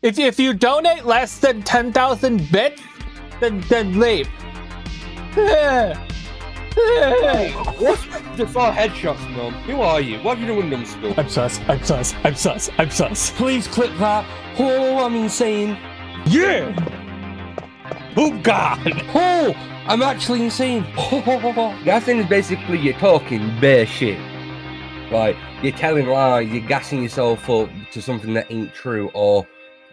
If if you donate less than ten thousand bits, then then leave. What's the far headshots, Mum? Who are you? What have you done with numbskull? I'm sus. I'm sus. I'm sus. I'm sus. Please clip that. Oh, I'm insane. Yeah. Oh God. Oh, I'm actually insane. that thing is basically you're talking bare shit. Like, you're telling lies, you're gassing yourself up to something that ain't true, or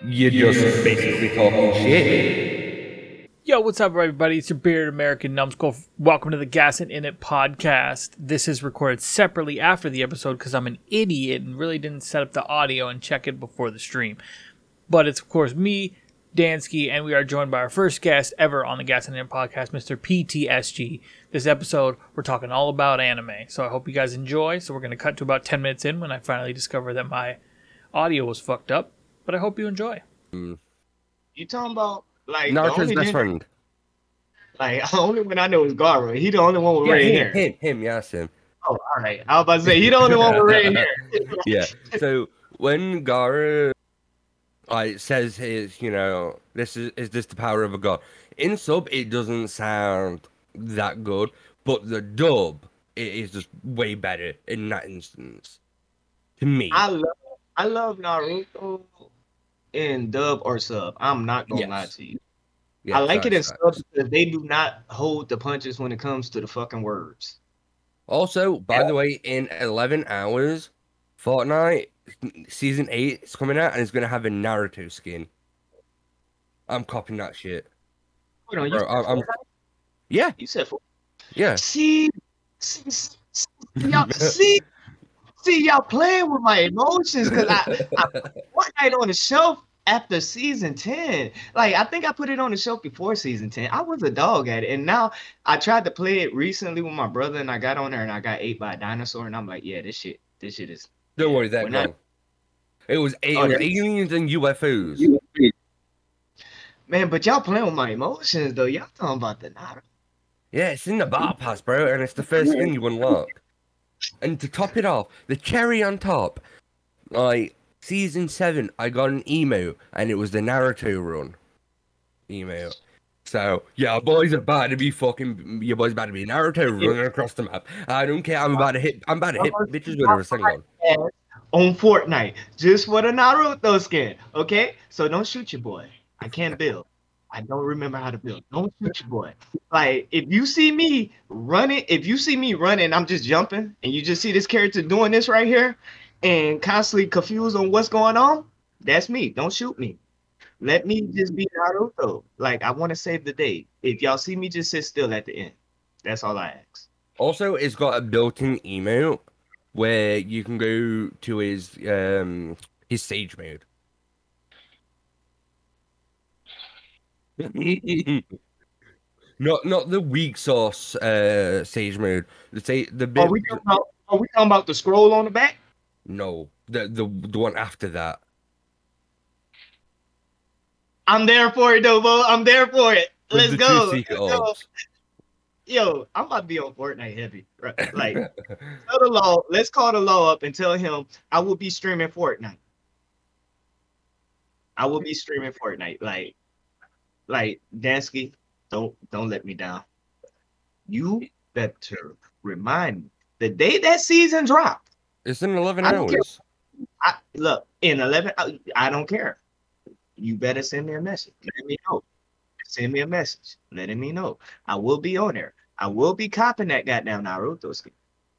you're just basically talking shit. Yo, what's up, everybody? It's your bearded American numbskull. Welcome to the Gas and In It podcast. This is recorded separately after the episode because I'm an idiot and really didn't set up the audio and check it before the stream. But it's, of course, me, Dansky, and we are joined by our first guest ever on the Gas and In It podcast, Mr. PTSG. This episode, we're talking all about anime. So I hope you guys enjoy. So we're going to cut to about 10 minutes in when I finally discover that my audio was fucked up. But I hope you enjoy. You talking about like the Naruto's only best gen- friend. Like the only one I know is Gaara. He the only one with Yeah, red him, hair. him, him, yes, him. Oh, all right. I was about to say he the only one with red hair. yeah. So when Gaara like says his, you know, this is is this the power of a god? In sub, it doesn't sound that good, but the dub it is just way better in that instance. To me, I love I love Naruto in dub or sub. I'm not gonna Yes. lie to you. Yeah, I like it in facts, sub because they do not hold the punches when it comes to the fucking words. Also, by the way, in eleven hours, Fortnite season eight is coming out, and it's gonna have a Naruto skin. I'm copying that shit. On, you, Bro, I'm- I'm- Yeah, you said Fortnite. yeah. See, see, see, see, see, see, y'all playing with my emotions because I, I put Fortnite on the shelf after season 10. Like, I think I put it on the shelf before season 10. I was a dog at it. And now I tried to play it recently with my brother and I got on there and I got ate by a dinosaur. And I'm like, yeah, this shit, this shit is. Don't worry, that not- It was, it Oh, was aliens and UFOs. Man, but y'all playing with my emotions though. Y'all talking about the. Yeah, it's in the bar pass, bro, and it's the first thing you unlock. And to top it off, the cherry on top, like season seven, I got an email, and it was the Naruto run email. So yeah, boys are about to be fucking. Your boys about to be Naruto running across the map. I don't care. I'm about to hit. I'm about to hit bitches with a single. ass on Fortnite just for the Naruto skin. Okay, so don't shoot your boy. I can't build. I don't remember how to build. Don't shoot your boy. Like if you see me running, if you see me running, I'm just jumping, and you just see this character doing this right here, and constantly confused on what's going on. That's me. Don't shoot me. Let me just be Naruto. Like I want to save the day. If y'all see me, just sit still at the end. That's all I ask. Also, it's got a built-in email where you can go to his um his sage mode. not not the weak sauce uh sage mode. The say the bit Are we talking about? Are we talking about the scroll on the back? no the the the one after that. I'm there for it though, Bo. I'm there for it. Let's go. Let's go. Yo, I'm about to be on Fortnite heavy. Right? Like, tell the law. Let's call the law up and tell him I will be streaming Fortnite. I will be streaming Fortnite. Like, like Dansky, don't don't let me down. You better remind me the day that season dropped. it's in eleven I don't care. hours. I look in 11. I, I don't care. You better send me a message. Let me know. Send me a message. Letting me know. I will be on there. I will be copping that goddamn Naruto skin.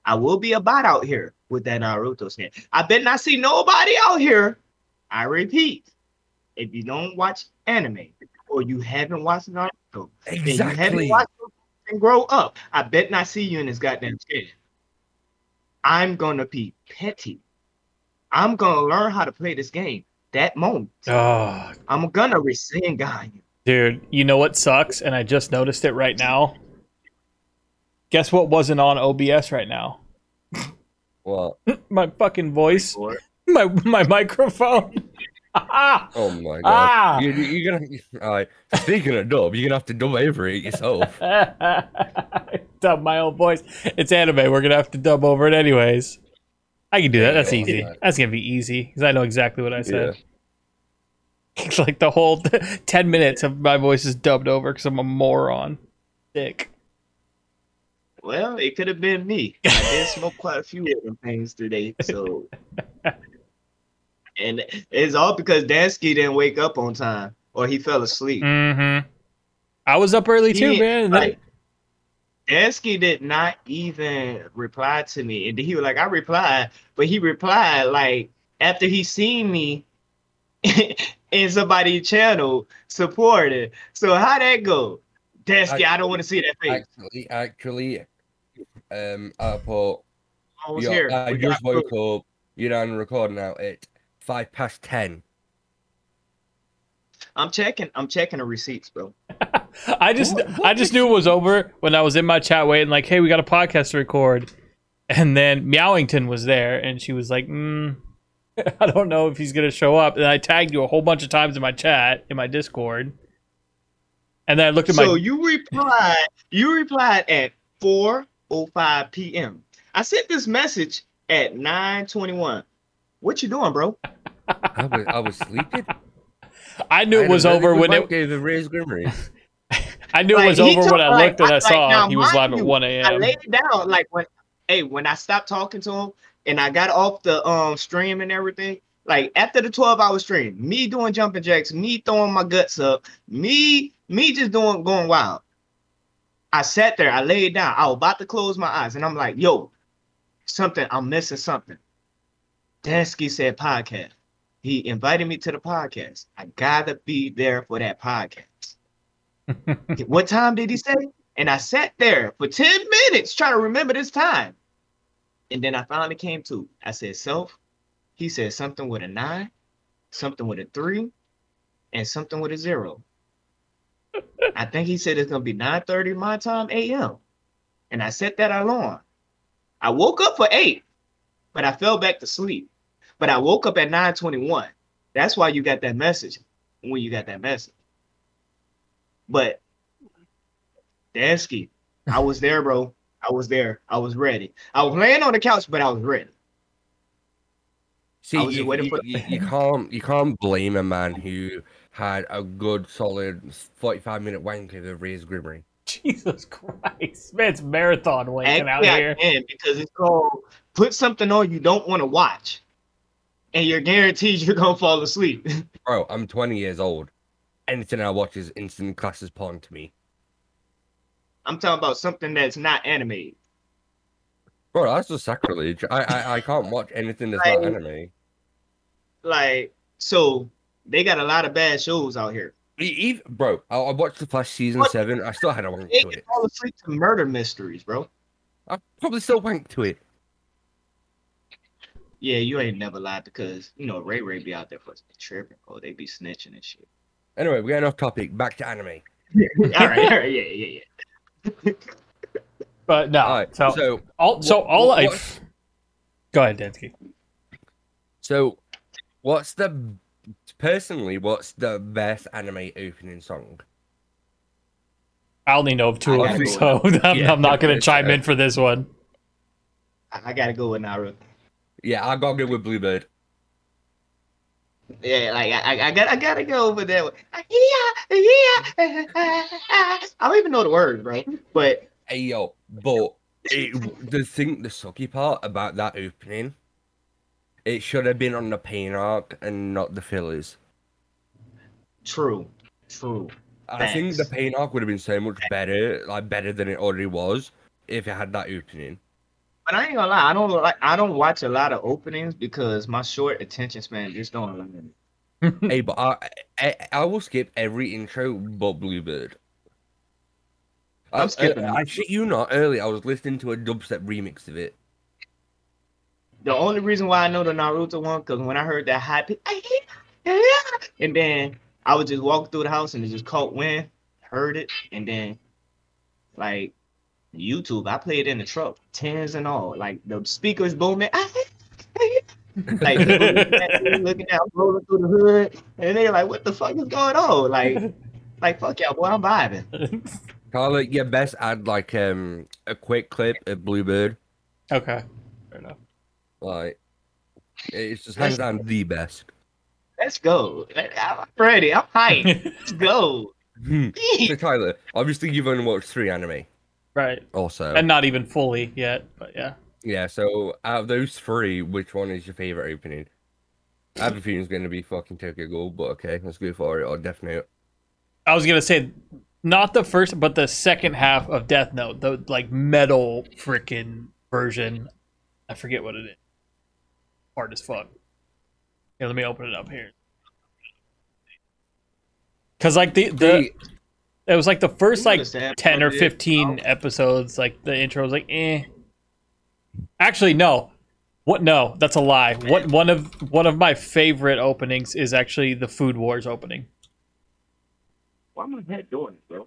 I will be a bot out here with that Naruto skin. I bet not see nobody out here. I repeat, if you don't watch anime or you haven't watched Naruto, then you haven't Exactly. watched it and grow up. I bet not see you in this goddamn skin. I'm gonna be petty. I'm gonna learn how to play this game. That moment, Oh, I'm gonna Rasengan you. Dude, you know what sucks? And I just noticed it right now. Guess what wasn't on OBS right now? What? My fucking voice, my my microphone. Oh my god. Ah! You, you- you're gonna. All right. Speaking of dub, you're gonna have to dub over it yourself. dub my own voice. It's anime. We're gonna have to dub over it anyways. I can do that. That's easy. yeah. That's gonna be easy because I know exactly what I said. like like the whole ten minutes of my voice is dubbed over because I'm a moron. Dick. Well, it could have been me. I did smoke quite a few of them things today, so. And it's all because Dansky didn't wake up on time or he fell asleep. Mm-hmm. I was up early too, man. and like, Dansky did not even reply to me. And he was like, I replied, but he replied like after he seen me in somebody's channel supported. So how that go? Dansky, I, don't want to see that face. Actually, actually, um, I put. I was yeah, here. I We just woke proof. up. You're on record now at five past ten. I'm checking. I'm checking the receipts, bro. I just What- what I just knew it was over when I was in my chat waiting, like, hey, we got a podcast to record. And then Meowington was there and she was like, mm, I don't know if he's gonna show up. And I tagged you a whole bunch of times in my chat, in my Discord. And then I looked at So my So you replied. You replied at 4:05 p.m. I sent this message at 9:21. What you doing, bro? I was, I was sleeping. I knew I it was over when it Gave the Raise Grimmery. I knew it was he over when told- I like, looked and I like, saw now, he was live mind at you, one I a.m. laid down like when hey when I stopped talking to him and I got off the um stream and everything. Like after the 12 hour stream, me doing jumping jacks, me throwing my guts up, me me just doing going wild. I sat there, I laid down, I was about to close my eyes, and I'm like, yo, something, I'm missing something. Dansky said podcast. He invited me to the podcast. I gotta be there for that podcast. what time did he say? And I sat there for 10 minutes trying to remember this time. And then I finally came to. I said, self. He said something with a nine, something with a three, and something with a zero. I think he said it's gonna be 9:30 my time AM. And I set that alarm. I woke up for eight, but I fell back to sleep. But I woke up at 921. That's why you got that message when you got that message. But Dansky, I was there, bro. I was there. I was ready. I was laying on the couch, but I was ready. See, I was just you, you, for- you, you can't you can't blame a man who had a good solid forty five minute wank of Raise Grimmery. Jesus Christ, man, it's marathon wanking out I here. can because it's called put something on you don't want to watch, and you're guaranteed you're gonna fall asleep. Bro, I'm twenty years old. Anything I watch is instant classes porn to me. I'm talking about something that's not animated. Bro, that's just sacrilege. I I, I can't watch anything that's not anime. Like, so they got a lot of bad shows out here. Even, bro, I, I watched the Flash season What? seven. I still had a wank to can it. fall asleep to murder mysteries, bro. I probably still wank to it. Yeah, you ain't never lied because you know Ray Ray be out there for tripping. Oh, they be snitching and shit. Anyway, we're getting off topic. Back to anime. all right, all right, yeah, yeah, yeah. But no, All right. so, So all so what- all what- I what- go ahead, Dansky. so what's the personally what's the best anime opening song? I only know of two of them, gotta so I'm, Yeah, I'm not going to chime uh, in for this one. I, I gotta go with Naruto. Yeah, I gotta go with Bluebird. Yeah, like I, I, I got, I gotta go over there. With, yeah, yeah. I don't even know the words, bro. But Hey yo, but it, the thing, the sucky part about that opening, it should have been on the pain arc and not the fillers. true, true. I think the Thanks. pain arc would have been so much better, like better than it already was, if it had that opening. But I ain't gonna lie, I don't like, I don't watch a lot of openings because my short attention span just don't allow me. hey, but I, I I will skip every intro but Bluebird. I'm I- skipping I, I shit you not. Earlier, I was listening to a dubstep remix of it. The only reason why I know the Naruto one, because when I heard that high pitch, and then I would just walk through the house and it just caught wind, heard it, and then like YouTube, I played in the truck, tens and all, like the speakers booming. like looking at me, looking out, rolling through the hood, and they're like, "What the fuck is going on?" Like, like fuck y'all, boy, I'm vibing. Carla, yeah, best add like um a quick clip of Bluebird. okay, fair enough. Like, it's just hands down the best. Let's go. I'm ready. I'm hyped. Let's go. Hmm. so Tyler, obviously you've only watched three anime. right. Also, And not even fully yet, but yeah. yeah. So out of those three, which one is your favorite opening? I have a feeling it's going to be fucking Tokyo Ghoul, but okay, let's go for it. Or Death Note. I was gonna say not the first, but the second half of Death Note, the like metal freaking version. I forget what it is. Hard as fuck. Here, let me open it up here. Cause like the the it was like the first like ten or part is, fifteen episodes. Like the intro was like eh. Actually, no. What? No, that's a lie. What one of one of my favorite openings is actually the Food Wars opening. Why am I head doing this, bro?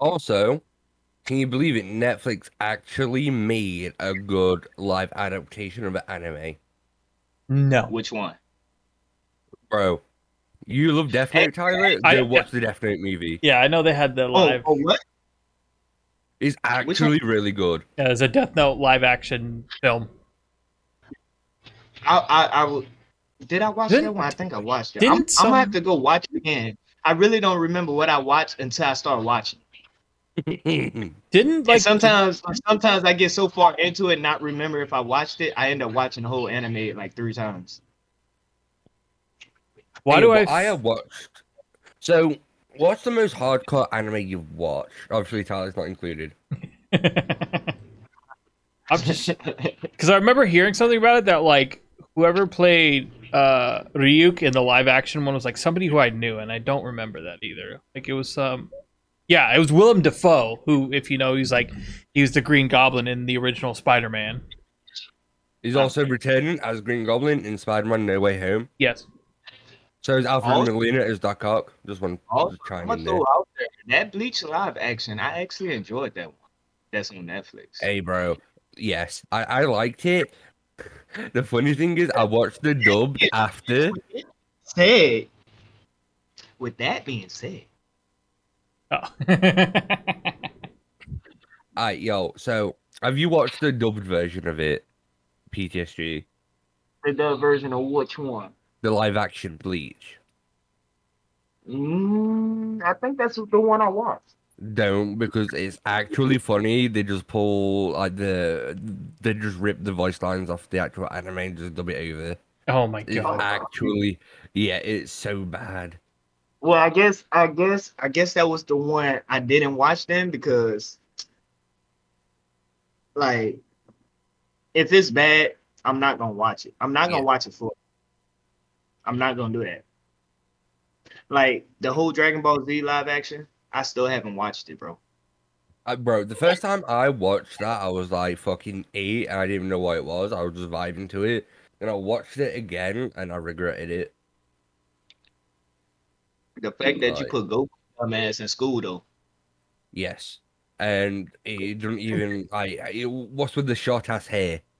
Also, can you believe it? Netflix actually made a good live adaptation of an anime. No. Which one? Bro, you love Death Note, Tyler? I- Go watch the Death Note movie. Yeah, I know they had the Oh, live. oh, what? It's actually really good. Yeah, it was a Death Note live action film. I, I, I w- did I watch Didn't- that one? I think I watched it. I'm, didn't I'm gonna have to go watch it again. I really don't remember what I watched until I start watching. Didn't Like like sometimes, sometimes I get so far into it, not remember if I watched it. I end up watching the whole anime like three times. why Hey, do I? I have watched. So, what's the most hardcore anime you've watched? Obviously, Tyler's not included. I'm just because I remember hearing something about it that like whoever played uh Ryuk in the live action one was like somebody who I knew, and I don't remember that either. Like it was um. Yeah, it was Willem Dafoe, who, if you know, he's like he was the Green Goblin in the original Spider-Man. He's also returning as Green Goblin in Spider-Man: No Way Home. Yes. So is Alfred Also- Molina as Doc Ock. Just one, Also, just I'm chime gonna in there. throw out there that Bleach live action. I actually enjoyed that one. That's on Netflix. Hey, bro. Yes, I, I liked it. The funny thing is, I watched the dub after. Said. With that being said, Oh. Alright, yo. So, have you watched the dubbed version of it? PTSG, the dub version of which one? the live action Bleach. Mm, I think that's the one I watched. Don't because it's actually funny. They just pull like the they just rip the voice lines off the actual anime and just dub it over. oh my It's god. actually yeah, it's so bad. Well, I guess, I guess, I guess that was the one I didn't watch then because, like, if it's bad, I'm not gonna watch it. I'm not gonna Yeah. watch it for. I'm not gonna do that. Like the whole Dragon Ball Z live action, I still haven't watched it, bro. Uh, bro, the first time I watched that, I was like fucking eight, and I didn't even know what it was. I was just vibing to it. and I watched it again, and I regretted it. The fact that you Right. put Goku dumbass in school though. Yes, and it doesn't even like what's with the short ass hair?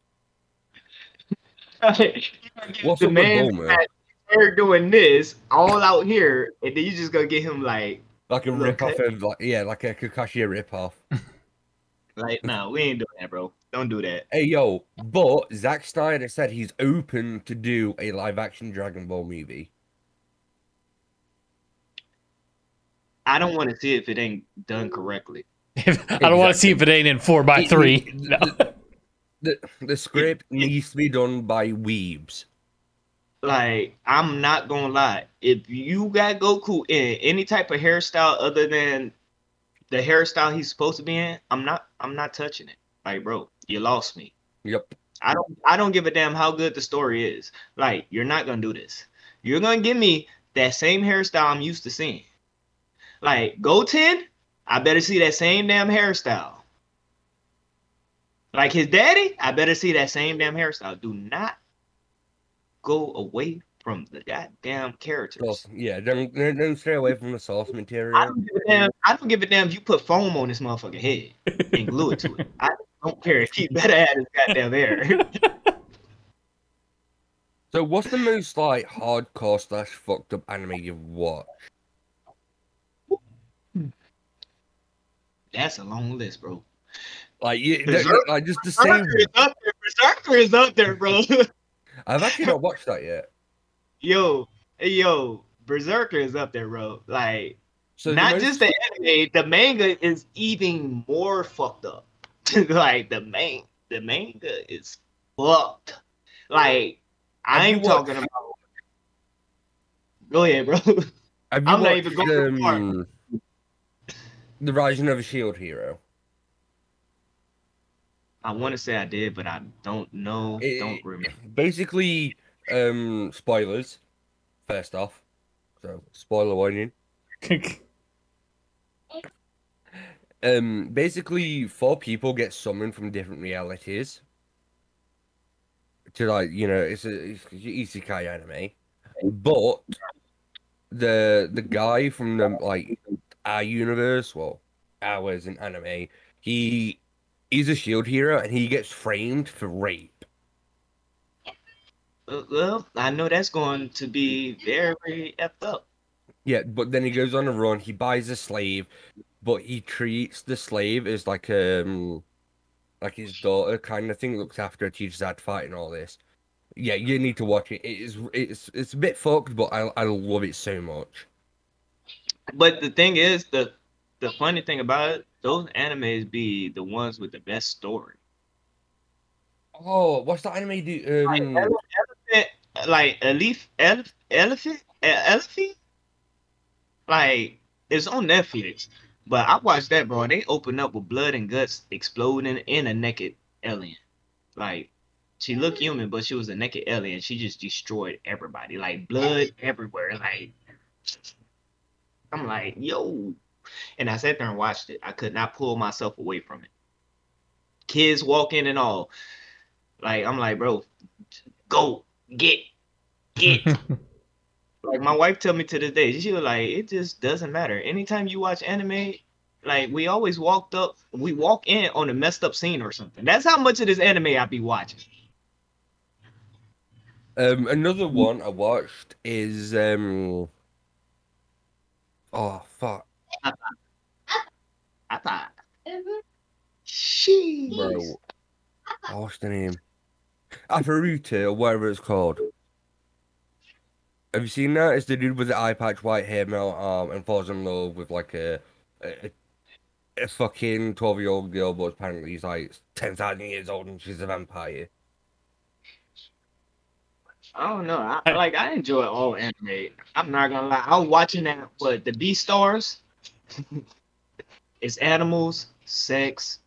What's What's the up with man that they're doing this all out here, and then you just gonna get him like, Like a rip off cut. of like yeah, like a Kakashi rip off. like, no, we ain't doing that, bro. Don't do that. Hey yo, but Zack Snyder said he's open to do a live action Dragon Ball movie. I don't want to see it if it ain't done correctly. I don't want to see if it ain't in four by It- three. it- No. the, the, the script needs to be done by weebs. Like, I'm not gonna lie. If you got Goku in any type of hairstyle other than the hairstyle he's supposed to be in, I'm not I'm not touching it. Like, bro, you lost me. Yep. I don't I don't give a damn how good the story is. Like, you're not gonna do this. You're gonna give me that same hairstyle I'm used to seeing. Like, Goten, I better see that same damn hairstyle. Like his daddy, I better see that same damn hairstyle. Do not go away from the goddamn characters. Well, yeah, don't, don't stray away from the source I material. don't give a damn. I don't give a damn if you put foam on this motherfucking head and glue it to it. I don't care. If he better have his goddamn hair. So, what's the most like hardcore slash fucked up anime you've watched? That's a long list, bro. Like, you, Berserk- like just the say, Berserker is up there. Berserker is up there, bro. I've actually not watched that yet. yo, yo, Berserker is up there, bro. Like, So the not most- just the anime, the manga is even more fucked up. like the main, the manga is fucked. Like, Have I'm talking watched- about. Go ahead, bro. I'm not even going that far. Um, The Rising of a Shield Hero? I want to say I did, but I don't know. It- don't remember. Basically, um, spoilers. First off, so spoiler warning. Um, basically, four people get summoned from different realities. To like, you know, it's a it's isekai anime, but the the guy from the like our universe, well, ours in anime, he is a shield hero and he gets framed for rape. Well, I know that's going to be very effed up. Yeah, but then he goes on a run. He buys a slave, but he treats the slave as like um like his daughter kind of thing. Looks after her, teaches her to fight and all this. Yeah, you need to watch it. It is it's it's a bit fucked, but I I love it so much. But the thing is, the the funny thing about it, those animes be the ones with the best story. Oh, what's that anime do? Like, Um, ele- elephant, like elef, elephant, elephant. Like it's on Netflix, but I watched that, bro. They open up with blood and guts exploding in a naked alien. Like she looked human, but she was a naked alien. She just destroyed everybody. Like blood everywhere. Like I'm like, yo. And I sat there and watched it. I could not pull myself away from it. Kids walking and all. Like I'm like, bro, go get get. like my wife tell me to this day, she was like, it just doesn't matter. Anytime you watch anime, like we always walked up, we walk in on a messed up scene or something. That's how much of this anime I be watching. um, another one I watched is um. Oh fuck, I thought, she bro. What's the name? Arifureta or whatever it's called. Have you seen that? It's the dude with the eye patch, white hair, male arm, and falls in love with like a a, a fucking twelve year old girl, but apparently he's like ten thousand years old and she's a vampire. I don't know. I, like I enjoy all anime. I'm not gonna lie. I was watching that what the Beastars. it's animals, sex,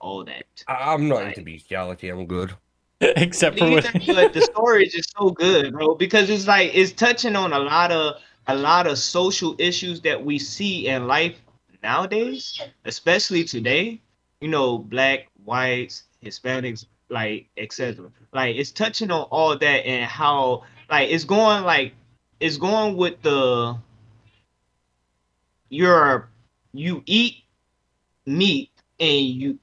all that. I, I'm not Right. into bestiality. I'm good. Except for when but the story is just so good, bro, because it's like it's touching on a lot of a lot of social issues that we see in life nowadays, especially today. You know, black, whites, Hispanics, like etc. Like it's touching on all that and how like it's going like it's going with the you're you eat meat and you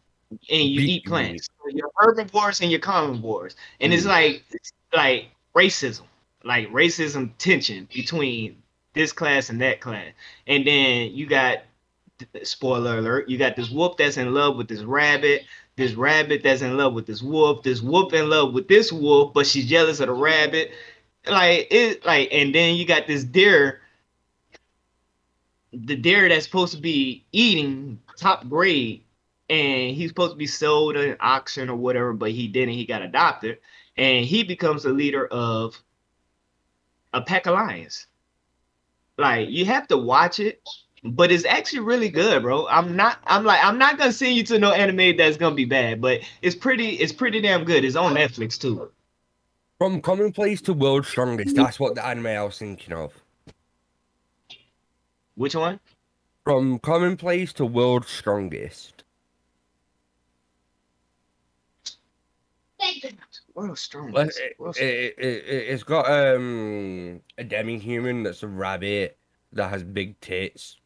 and you Beat eat plants. So you're herbivores and you're carnivores. And it's Mm. like it's like racism, like racism tension between this class and that class. And then you got spoiler alert, you got this wolf that's in love with this rabbit, this rabbit that's in love with this wolf, this wolf in love with this wolf, but she's jealous of the rabbit. Like it like and then you got this deer the deer that's supposed to be eating top grade and he's supposed to be sold at an auction or whatever, but he didn't. He got adopted, and he becomes the leader of a pack of lions. Like you have to watch it, but it's actually really good, bro. I'm not. I'm like. I'm not gonna send you to no anime that's gonna be bad, but it's pretty. It's pretty damn good. It's on Netflix too. From commonplace to world's strongest. That's what the anime I was thinking of. Which one? From commonplace to world's strongest. World Strongest. Well, it, World's it, it, it, it's got um a demi-human that's a rabbit that has big tits.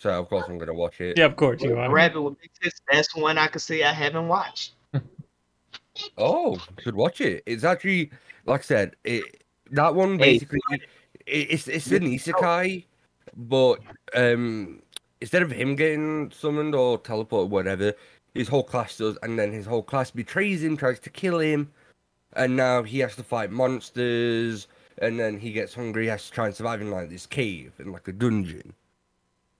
So of course I'm gonna watch it. yeah, of course you are. Rabbit with big tits. That's one I could say I haven't watched. Oh, should watch it. It's actually like I said, it that one Hey. basically it, it's it's an isekai, but um instead of him getting summoned or teleported, whatever, his whole class does, and then his whole class betrays him, tries to kill him, and now he has to fight monsters, and then he gets hungry. He has to try and survive in like this cave in like a dungeon.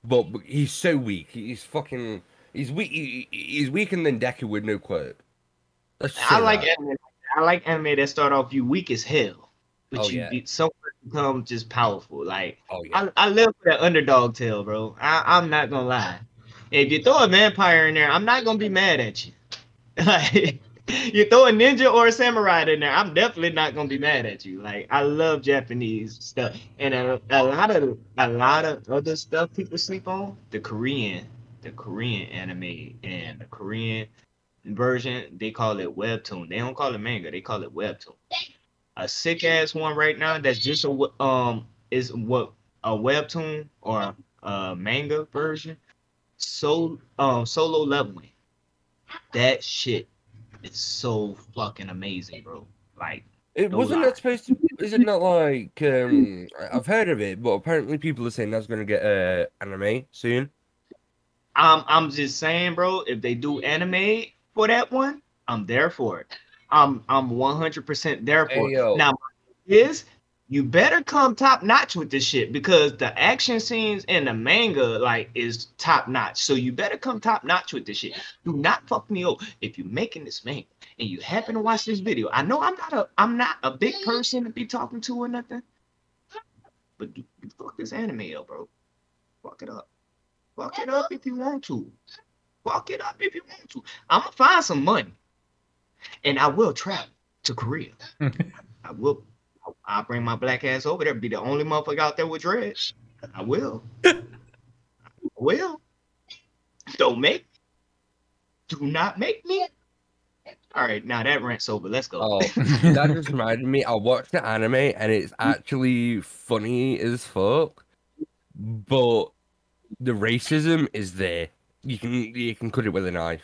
But, he's so weak. He's fucking. He's weak. He, he's weaker than Deku with no quirk. I like that. anime. I like anime that start off you weak as hell, but Oh, you yeah. so become just powerful. Like Oh yeah. I, I live for that underdog tale, bro. I, I'm not gonna lie. If you throw a vampire in there, I'm not gonna be mad at you. Like you throw a ninja or a samurai in there, I'm definitely not gonna be mad at you. Like I love Japanese stuff, and a, a lot of a lot of other stuff people sleep on. The Korean, the Korean anime and the Korean version, they call it webtoon. They don't call it manga. They call it webtoon. A sick ass one right now that's just a um is what a webtoon or a manga version. So um solo leveling. That shit is so fucking amazing, bro. Like It wasn't that supposed to. Is it not like um? I've heard of it, but apparently people are saying that's going to get uh, anime soon. I'm I'm just saying, bro, if they do anime for that one, I'm there for it. I'm I'm 100% there for Hey, it. Now is you better come top notch with this shit because the action scenes in the manga like is top notch. So you better come top notch with this shit. Do not fuck me up if you're making this manga and you happen to watch this video. I know I'm not a I'm not a big person to be talking to or nothing, but you, you fuck this anime up, bro. Fuck it up. Fuck it up if you want to. Fuck it up if you want to. I'm gonna find some money, and I will travel to Korea. I will. I'll bring my black ass over there. Be the only motherfucker out there with dreads. I will. I will. Don't make. Do not make me. All right, now that rant's over. Let's go. Oh, that just reminded me. I watched the anime and it's actually funny as fuck, but the racism is there. You can you can cut it with a knife.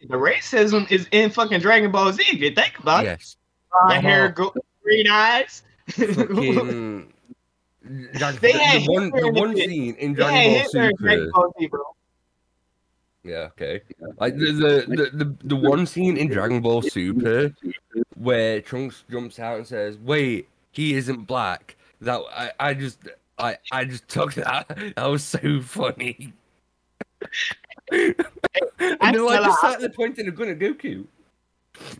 The racism is in fucking Dragon Ball Z. If you think about it, Yes. blonde hair, go- green eyes. Fucking. Like, They the, one the one scene in Dragon Ball Hitler in Dragon Super. Ball Z, bro. Yeah, okay. Like the the, the the the one scene in Dragon Ball Super where Trunks jumps out and says, "Wait, he isn't black." That I I just I I just took that. That was so funny. and then feel like just sat there pointing a gun at Goku.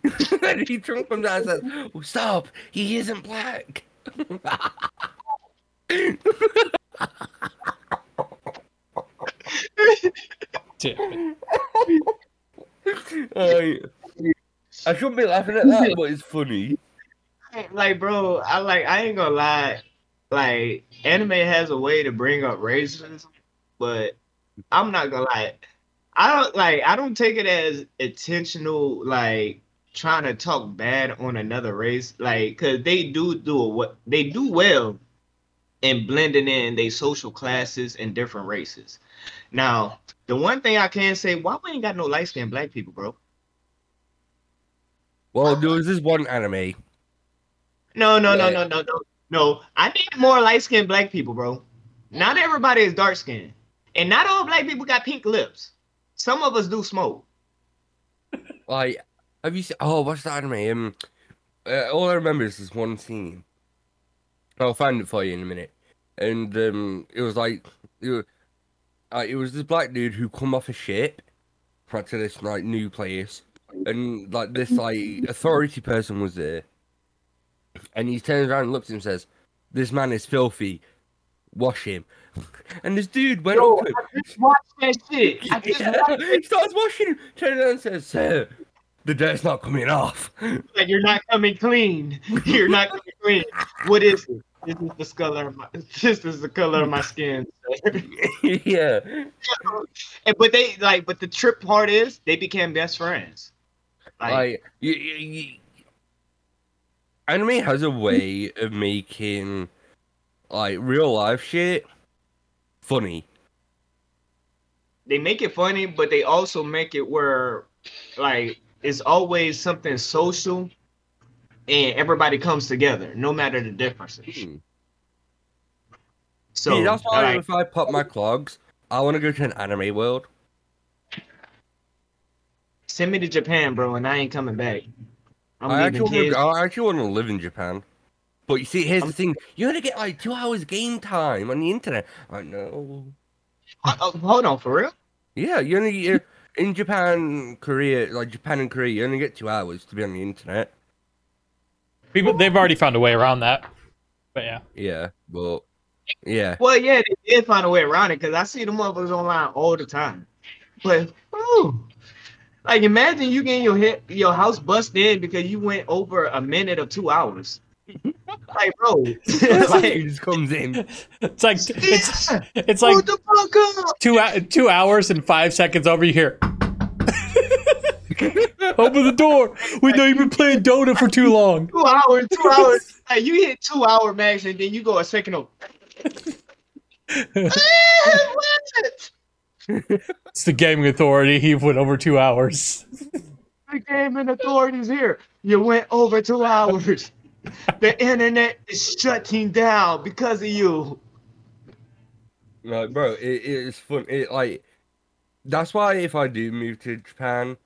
he Trunks comes out and says, oh, "Stop! He isn't black." I, I shouldn't be laughing at that, but it's funny. like bro i like i ain't gonna lie like anime has a way to bring up racism but i'm not gonna lie i don't like i don't take it as intentional like trying to talk bad on another race like because they do do what they do well in blending in their social classes and different races now the one thing i can say why we ain't got no light-skinned black people bro Well, there was this one anime. No, no, no, no, no, no, no. I need more light skinned black people, bro. Not everybody is dark skinned. And not all black people got pink lips. Some of us do smoke. Like, have you seen? Oh, what's that anime? Um, uh, all I remember is this one scene. I'll find it for you in a minute. And um, it was like, it was, uh, it was this black dude who come off a ship, right to this like new place, and like this like authority person was there, and he turns around and looks at him and says, "This man is filthy. Wash him." And this dude went Yo, up to him. I just watched that shit. I just Yeah, watched he starts washing him. Turns around and says, Sir, the dirt's not coming off. it. You're not coming clean. You're not coming clean. What is it? This is the color of my. This is the color of my skin. yeah. And- but they like. But the trip part is they became best friends. Like, Like, you, you, you- anime has a way of making, like, real life shit funny. they make it funny, but they also make it where like it's always something social and everybody comes together, no matter the differences. Hmm. So See, that's why like, if I pop my clogs, I want to go to an anime world. send me to Japan, bro, and I ain't coming back. I'm I actually, wanna, I actually want to live in Japan. But you see, here's the thing: you're gonna get like two hours game time on the internet. I know. Uh, uh, hold on, for real? Yeah, you only you're, in Japan, Korea, like Japan and Korea, you only get two hours to be on the internet. People they've already found a way around that. But yeah. Yeah, but yeah, Well, yeah, they did find a way around it because I see the motherfuckers online all the time. But, ooh, like imagine you getting your hit, your house busted in because you went over a minute or two hours. Like, bro, like, like, he just comes in. It's like it's it's like the fuck up. two two hours and five seconds over here. Open the door. We know you've been playing Dota for too long. Two hours, two hours. Like you hit two hour max and then you go a second over. What? It's the gaming authority. He went over two hours. The gaming authorities here. You went over two hours. The internet is shutting down because of you. Like, bro, it, it's fun. It like that's why if I do move to Japan,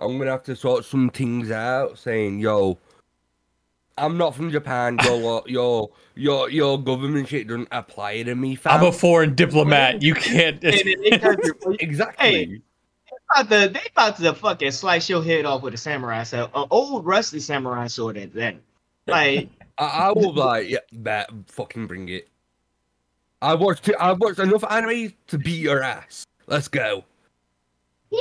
I'm gonna have to sort some things out, saying, "Yo, I'm not from Japan. Your lo- your your your government shit doesn't apply to me, fam." I'm a foreign diplomat. You can't. And then they cut exactly. about to, they about to fucking slice your head off with a samurai sword, an old rusty samurai sword at that. Like, I, I will like, yeah, bet, fucking bring it. I watched I watched enough anime to beat your ass. Let's go.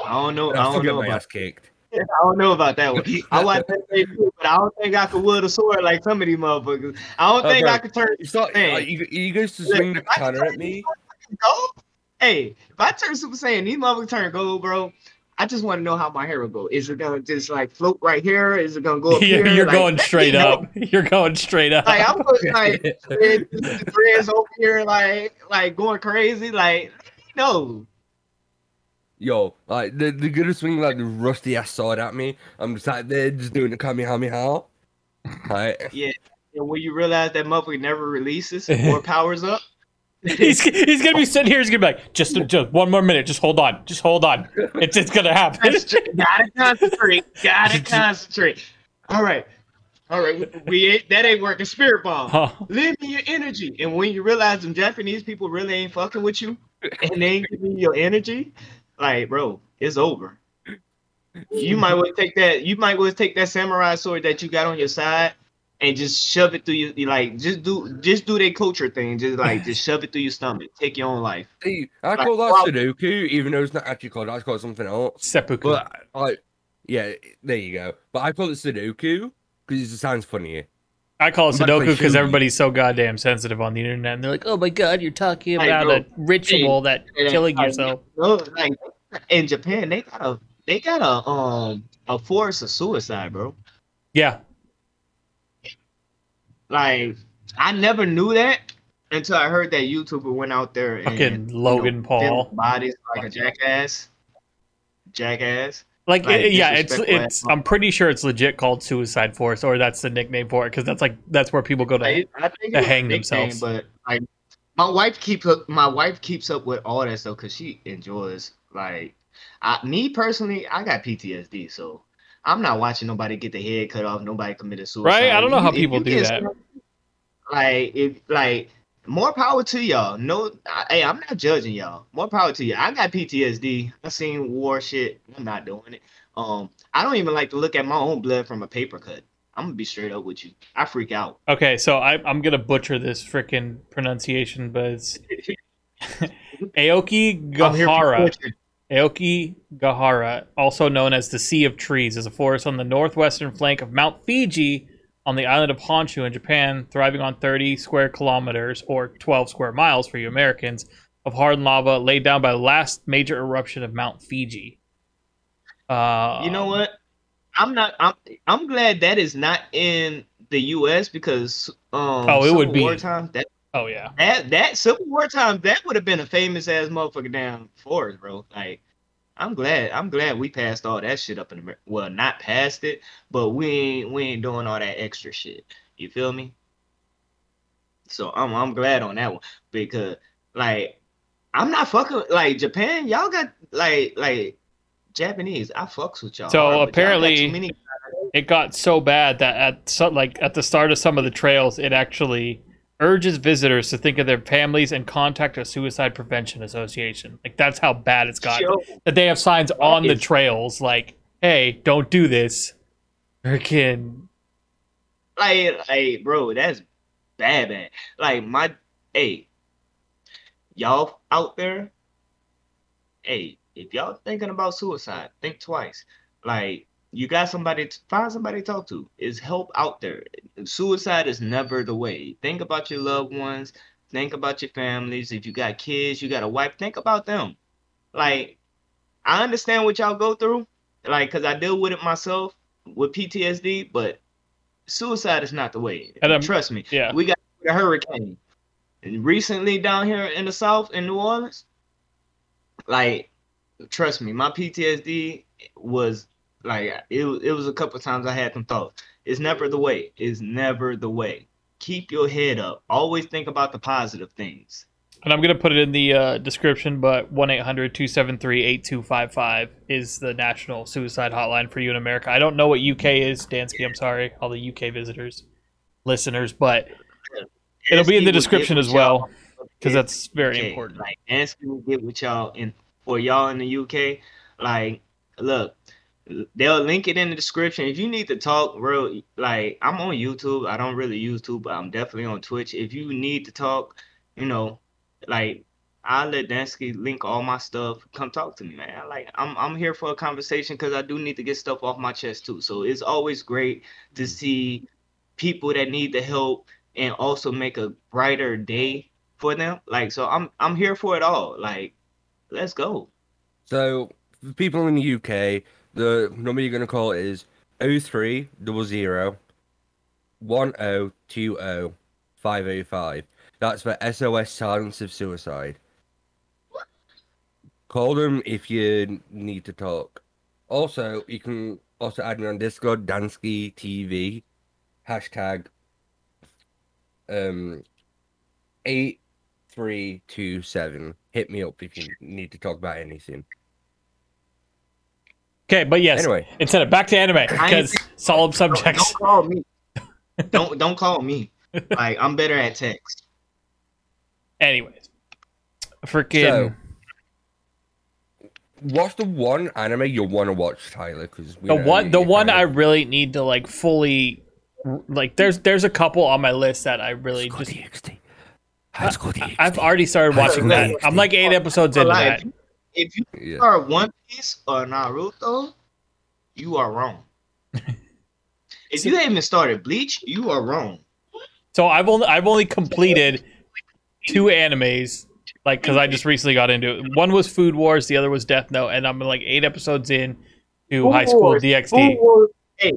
I don't know, I I don't know about, kicked. I don't know about that one. I watched that too, but I don't think I could wield a sword like some of these motherfuckers. I don't Oh, think. I could turn. Man. like you, you goes to swing the Look, I can katana at me. gold. Hey, if I turn Super Saiyan, these motherfuckers turn gold, bro. I just want to know how my hair will go. Is it gonna just like float right here? Is it gonna go up You're, here? you're Like, going straight me know. up. You're going straight up. Like I'm going, like threads, the threads over here, like like going crazy. Like no, Yo, like they're, they're swing like the rusty ass sword at me. I'm just like there, just doing the kamehameha. Like, yeah. And when you realize that motherfucker never releases or powers up, He's, he's gonna be sitting here. He's gonna be like, just, just one more minute. Just hold on. Just hold on. It's it's gonna happen. gotta concentrate. Gotta concentrate. All right, all right. We ain't, that ain't working. Spirit bomb. Huh. Live in your energy. And when you realize them Japanese people really ain't fucking with you and they ain't giving you your energy, like, bro, it's over. You might well take that. You might well take that samurai sword that you got on your side and just shove it through your you like just do just do their culture thing. Just like just shove it through your stomach. Take your own life. see, I Like, call that wow. Sudoku, even though it's not actually called. I call it something else. Seppuku. But like, yeah, there you go. But I call it Sudoku because it sounds funnier. I call it I'm Sudoku because everybody's so goddamn sensitive on the internet, and they're like, "Oh my god, you're talking Hey, about bro. a ritual that Hey, killing like, yourself." No, like in Japan, they got a they got a um a force of suicide, bro. Yeah, Like I never knew that until I heard that YouTuber went out there and Fucking you know, Logan Paul. bodies like a jackass, jackass. like, Like, it- yeah, it's it's. I'm pretty sure it's legit called Suicide Force, or that's the nickname for it, because that's like that's where people go to. I think to hang themselves. but like my wife keeps up. My wife keeps up with all that stuff because she enjoys like. I, me personally, I got PTSD, so I'm not watching nobody get their head cut off. Nobody committed suicide. Right? I don't know how people do that. some- Like if like more power to y'all. No, I, hey, I'm not judging y'all. More power to you. I got PTSD. I seen war shit. I'm not doing it. Um, I don't even like to look at my own blood from a paper cut. I'm gonna be straight up with you. I freak out. Okay, so I, I'm gonna butcher this freaking pronunciation, but it's Aoki I'm here for Gahara. Aoki Gahara, also known as the Sea of Trees, is a forest on the northwestern flank of Mount Fiji on the island of Honshu in Japan, thriving on 30 square kilometers or 12 square miles for you Americans of hard lava laid down by the last major eruption of Mount Fiji. Uh, You know what? I'm not. I'm. I'm glad that is not in the U.S. because um. Oh, it would be. War time. That Oh yeah, that that Civil War time. That would have been a famous ass motherfucker down forest, bro. Like, I'm glad. I'm glad we passed all that shit up in America. Well, not past it, but we ain't we ain't doing all that extra shit. You feel me? So I'm I'm glad on that one because like I'm not fucking like Japan. Y'all got like like Japanese. I fucks with y'all. So hard, but y'all got apparently- many it got so bad that at some, like at the start of some of the trails, it actually urges visitors to think of their families and contact a suicide prevention association. Like that's how bad it's gotten. Yo, That they have signs on the trails like, "Hey, don't do this." Freaking like, hey, bro, that's bad, bad. Like my, hey, y'all out there, hey, if y'all thinking about suicide, think twice. Like, you got somebody to find somebody to talk to. Is help out there. Suicide is never the way. Think about your loved ones. Think about your families. If you got kids, you got a wife. Think about them. Like, I understand what y'all go through. Like, cause I deal with it myself with PTSD, but suicide is not the way. And I'm- Trust me. yeah. We got a hurricane. And recently down here in the south in New Orleans, like trust me, my PTSD was like it, was- it was a couple times I had some thoughts. It's never the way. It's never the way. Keep your head up. Always think about the positive things. And I'm going to put it in the uh, description, but 1 800 273 8255 is the national suicide hotline for you in America. I don't know what UK is, Dansky. I'm sorry, all the UK visitors, listeners, but it'll be in the description as well because that's very UK. important. Like Nancy will get with y'all and for y'all in the UK. Like, look, they'll link it in the description. If you need to talk, real like I'm on YouTube. I don't really use YouTube, but I'm definitely on Twitch. If you need to talk, you know, like I'll let Dansky link all my stuff. Come talk to me, man. Like I'm I'm here for a conversation because I do need to get stuff off my chest too. So it's always great to see people that need the help and also make a brighter day for them. Like so I'm I'm here for it all. Like let's go. So, people in the UK, the number you're going to call is 03 00 1020 505. That's for SOS Silence of Suicide. Call them if you need to talk. Also, you can also add me on Discord, Dansky TV, hashtag um 8327. Hit me up if you need to talk about anything. Okay, but yes, Anyway. instead of back to anime because solemn Don't, subjects. don't call me. don't don't call me. Like I'm better at text. Anyways, freaking. So, what's the one anime you want to watch, Tyler? Because the one the one I really need to like fully like there's there's a couple on my list that I really just DxD. High School DxD. I've already started watching that. I'm like eight episodes But into that. If you Yeah. are One Piece or Naruto, you are wrong. if you haven't started Bleach, you are wrong. So I've only I've only completed two animes like because I just recently got into it. One was Food Wars, the other was Death Note, and I'm like eight episodes in to Food High School Wars. DxD. Food Wars, hey,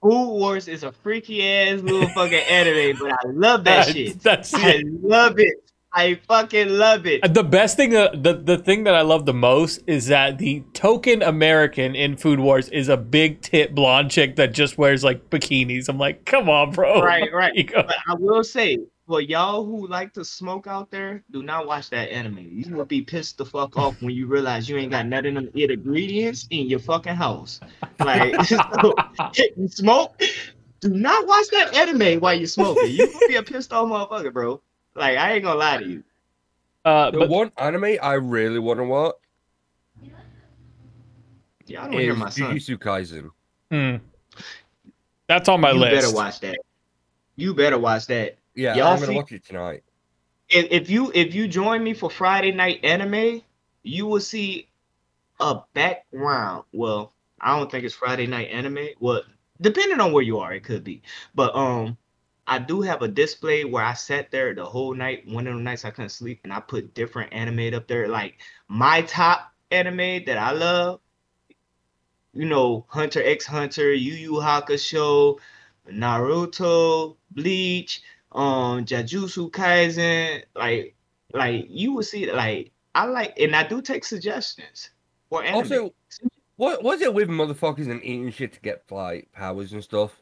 Food Wars is a freaky ass little fucking anime, but I love that shit. That's I it. love it. I fucking love it. The best thing that the, the thing that I love the most is that the token American in Food Wars is a big tit blonde chick that just wears like bikinis. I'm like, come on, bro. Right, right. But I will say, for y'all who like to smoke out there, do not watch that anime. You will be pissed the fuck off when you realize you ain't got none of them ingredients in your fucking house. Like, so, you smoke, do not watch that anime while you smoking. You will be a pissed off motherfucker, bro. Like, I ain't gonna lie to you. Uh, The but one anime I really want to watch Y'all don't hear is my son. Jujutsu Kaisen. hmm. that's on my you list. You better watch that. You better watch that. Yeah, Y'all I'm gonna see- watch it tonight. if, if you if you join me for Friday night anime, you will see a background. Well, I don't think it's Friday night anime. Well, depending on where you are, it could be. But um, I do have a display where I sat there the whole night. One of the nights I couldn't sleep, and I put different anime up there, like my top anime that I love. You know, Hunter X Hunter, Yu Yu Hakusho, Naruto, Bleach, um Jujutsu Kaisen, like like you will see like I like and I do take suggestions for anime. Also, what was it with motherfuckers and eating shit to get like powers and stuff?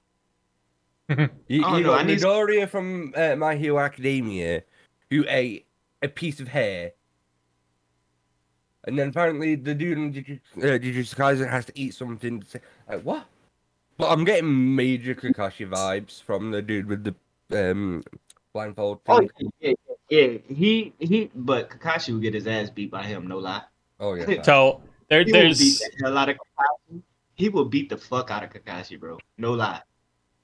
You you don't got I need- Midoriya from uh, My Hero Academia who ate a piece of hair. And then apparently the dude in Jujutsu uh, Jujutsu Kaisen has to eat something. To say, like what? But I'm getting major Kakashi vibes from the dude with the um blindfold Oh thing. yeah, yeah, yeah. He he, but Kakashi would get his ass beat by him. No lie. Oh, yeah. So there, He will beat there's the hell out of Kakashi. He will beat the fuck out of Kakashi, bro. No lie.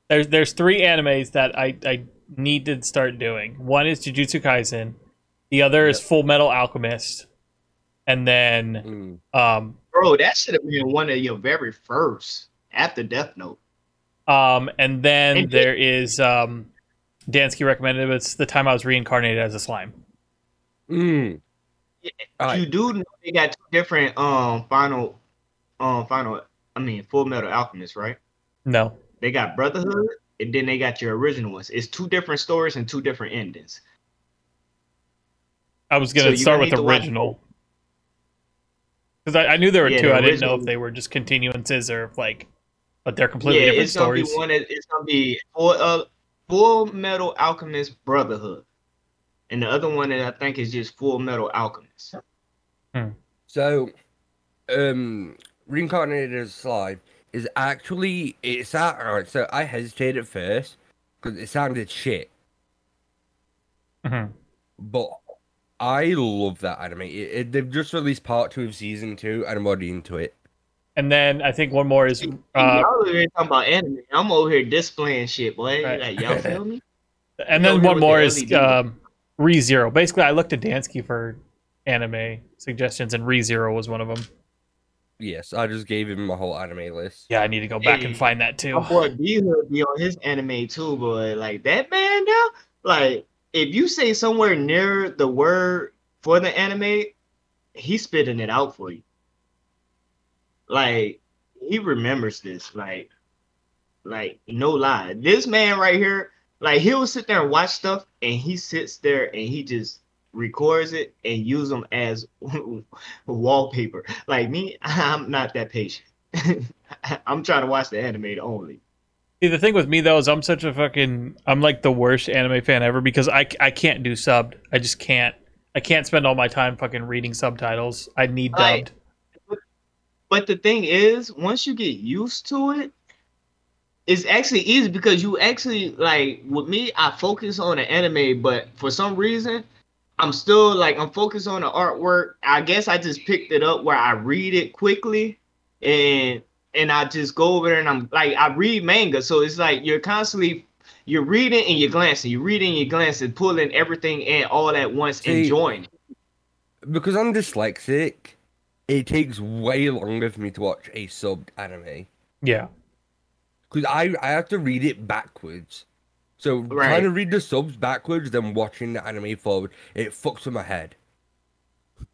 There's there's three animes that I I need to start doing. One is Jujutsu Kaisen, the other is Full Metal Alchemist, and then Mm. um Bro, that should have been one of your very first after Death Note. um and then And- there is um Dansky recommended it's the time I was reincarnated as a slime. Mm. Yeah, Alright. You do know they got two different um final um final I mean Full Metal Alchemist, right? No. They got Brotherhood and then they got your original ones. It's two different stories and two different endings. I was gonna you start gonna with need original. Because I, I knew there were Yeah, two. the I didn't know if they were just continuances or like, but they're completely yeah, different it's gonna stories. be one. that- It's gonna be full uh, Full Metal Alchemist Brotherhood, and the other one that I think is just Full Metal Alchemist. So, um, reincarnated as slime is actually it's that alright. So I hesitated at first because it sounded shit, Mhm. but I love that anime. It, it, they've just released part two of season two, and I'm already into it. And then I think one more is uh, y'all over here talking about anime. I'm over here displaying shit, boy. Right. Like, y'all feel me? and then one with the more is LED. um, ReZero. Basically, I looked at Dansky for anime suggestions, and ReZero was one of them. Yes, I just gave him my whole anime list. Yeah, I need to go back and find that too. My boy B Hood be on his anime too, boy. Like that man now. Like if you say somewhere near the word for the anime, he's spitting it out for you. Like he remembers this. Like, like no lie, this man right here. Like he'll sit there and watch stuff, and he sits there and he just records it and use them as wallpaper. Like me, I'm not that patient. I'm trying to watch the anime only. See, the thing with me though is I'm such a fucking I'm like the worst anime fan ever because I I can't do subbed. I just can't. I can't spend all my time fucking reading subtitles. I need dubbed. But the thing is, once you get used to it, it's actually easy because you actually like with me, I focus on the anime, but for some reason, I'm still like I'm focused on the artwork. I guess I just picked it up where I read it quickly and and I just go over there and I'm like I read manga, so it's like you're constantly you're reading and you're glancing, you're reading and you're glancing, pulling everything in all at once, See, enjoying. it. Because I'm dyslexic, it takes way longer for me to watch a subbed anime. Yeah. Because I, I have to read it backwards. So Right. trying to read the subs backwards, then watching the anime forward, it fucks with my head.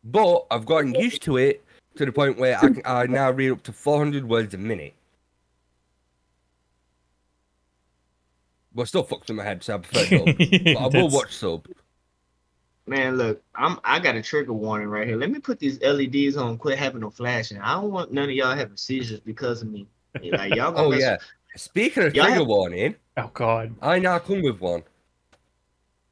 But I've gotten used to it to the point where I, can, I now read up to 400 words a minute. But still fucks with my head, so I prefer dub. but I will watch sub. Man, look, I'm I got a trigger warning right here. Let me put these LEDs on. Quit having no flashing. I don't want none of y'all having seizures because of me. Like y'all gonna Oh yeah. Speaking of Y'all trigger have- warning, Oh god. I now come with one.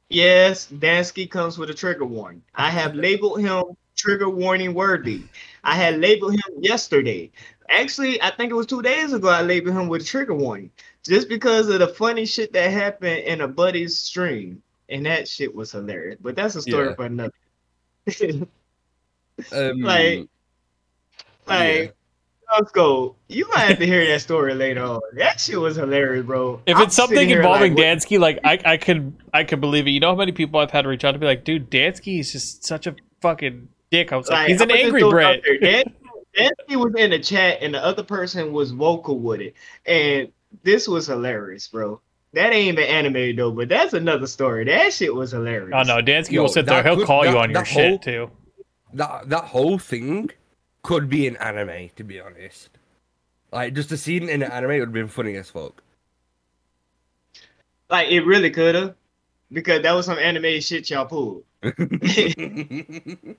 Yes, Dansky comes with a trigger warning. I have labeled him trigger warning worthy. I had labeled him yesterday. Actually, I think it was two days ago. I labeled him with a trigger warning just because of the funny shit that happened in a buddy's stream, and that shit was hilarious. But that's a story Yeah. for another. Um, Like- like, let's go. You might have to hear that story later on. That shit was hilarious, bro. If I'm it's something involving like, Dansky, like I, I could I could believe it. You know how many people I've had to reach out to be like, dude, Dansky is just such a fucking dick. I was like, Like, he's an I'ma angry throw it Brit. out there. Dan- Dansky was in the chat and the other person was vocal with it. And this was hilarious, bro. That ain't even anime though, but that's another story. That shit was hilarious. Oh no, Dansky Yo, will sit there. He'll could- call you on your whole- shit too. that that whole thing could be an anime, to be honest. Like just a scene in an anime would have been funny as fuck. Like it really could have. Because that was some anime shit y'all pulled.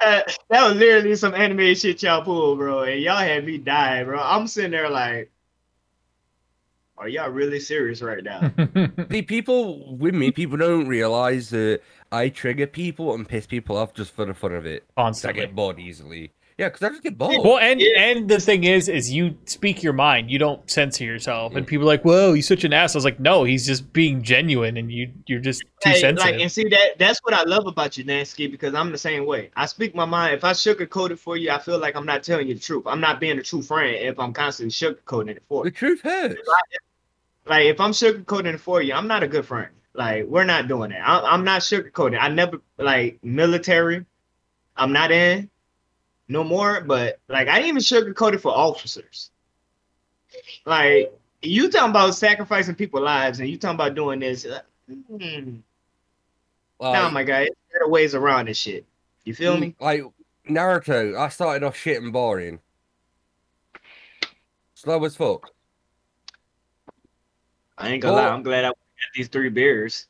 Uh, that was literally some anime shit y'all pulled, bro. And y'all had me die, bro. I'm sitting there like, are y'all really serious right now? See, people with me, people don't realize that I trigger people and piss people off just for the fun of it. I Constantly. get bored easily. Yeah, because I just get bored. Well, and Yeah. and the thing is, is you speak your mind. You don't censor yourself, and people are like, "Whoa, he's such an ass." I was like, "No, he's just being genuine, and you you're just too Hey, sensitive." like and see that that's what I love about you, Dansky, because I'm the same way. I speak my mind. If I sugarcoat it for you, I feel like I'm not telling you the truth. I'm not being a true friend if I'm constantly sugarcoating it for you. The truth hurts. Like if I'm sugarcoating it for you, I'm not a good friend. Like we're not doing that. I, I'm not sugarcoating. I never like military. I'm not in no more. But like I didn't even sugarcoat it for officers. Like you talking about sacrificing people's lives, and you talking about doing this. uh, hmm. Like, Nah, my guy, there are ways around this shit. You feel me? Like Naruto, I started off shit and boring. Slow as fuck. I ain't gonna Well- lie. I'm glad I got these three beers.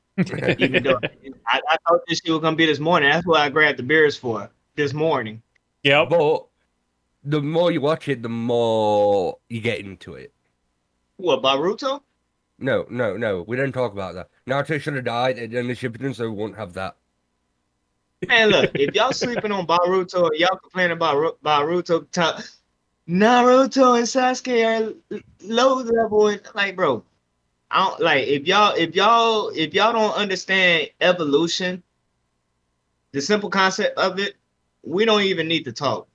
Even though I, I thought this shit was gonna be this morning. That's what I grabbed the beers for this morning. Yep. But the more you watch it, the more you get into it. What Boruto? No, no, no. We don't talk about that. Naruto should have died and then the Shippuden, so we won't have that. Man, look, if y'all sleeping on Boruto, or y'all complaining about Ru- Boruto, ta- Naruto and Sasuke are low level and like, bro, I don't like if y'all if y'all if y'all don't understand evolution, the simple concept of it, we don't even need to talk.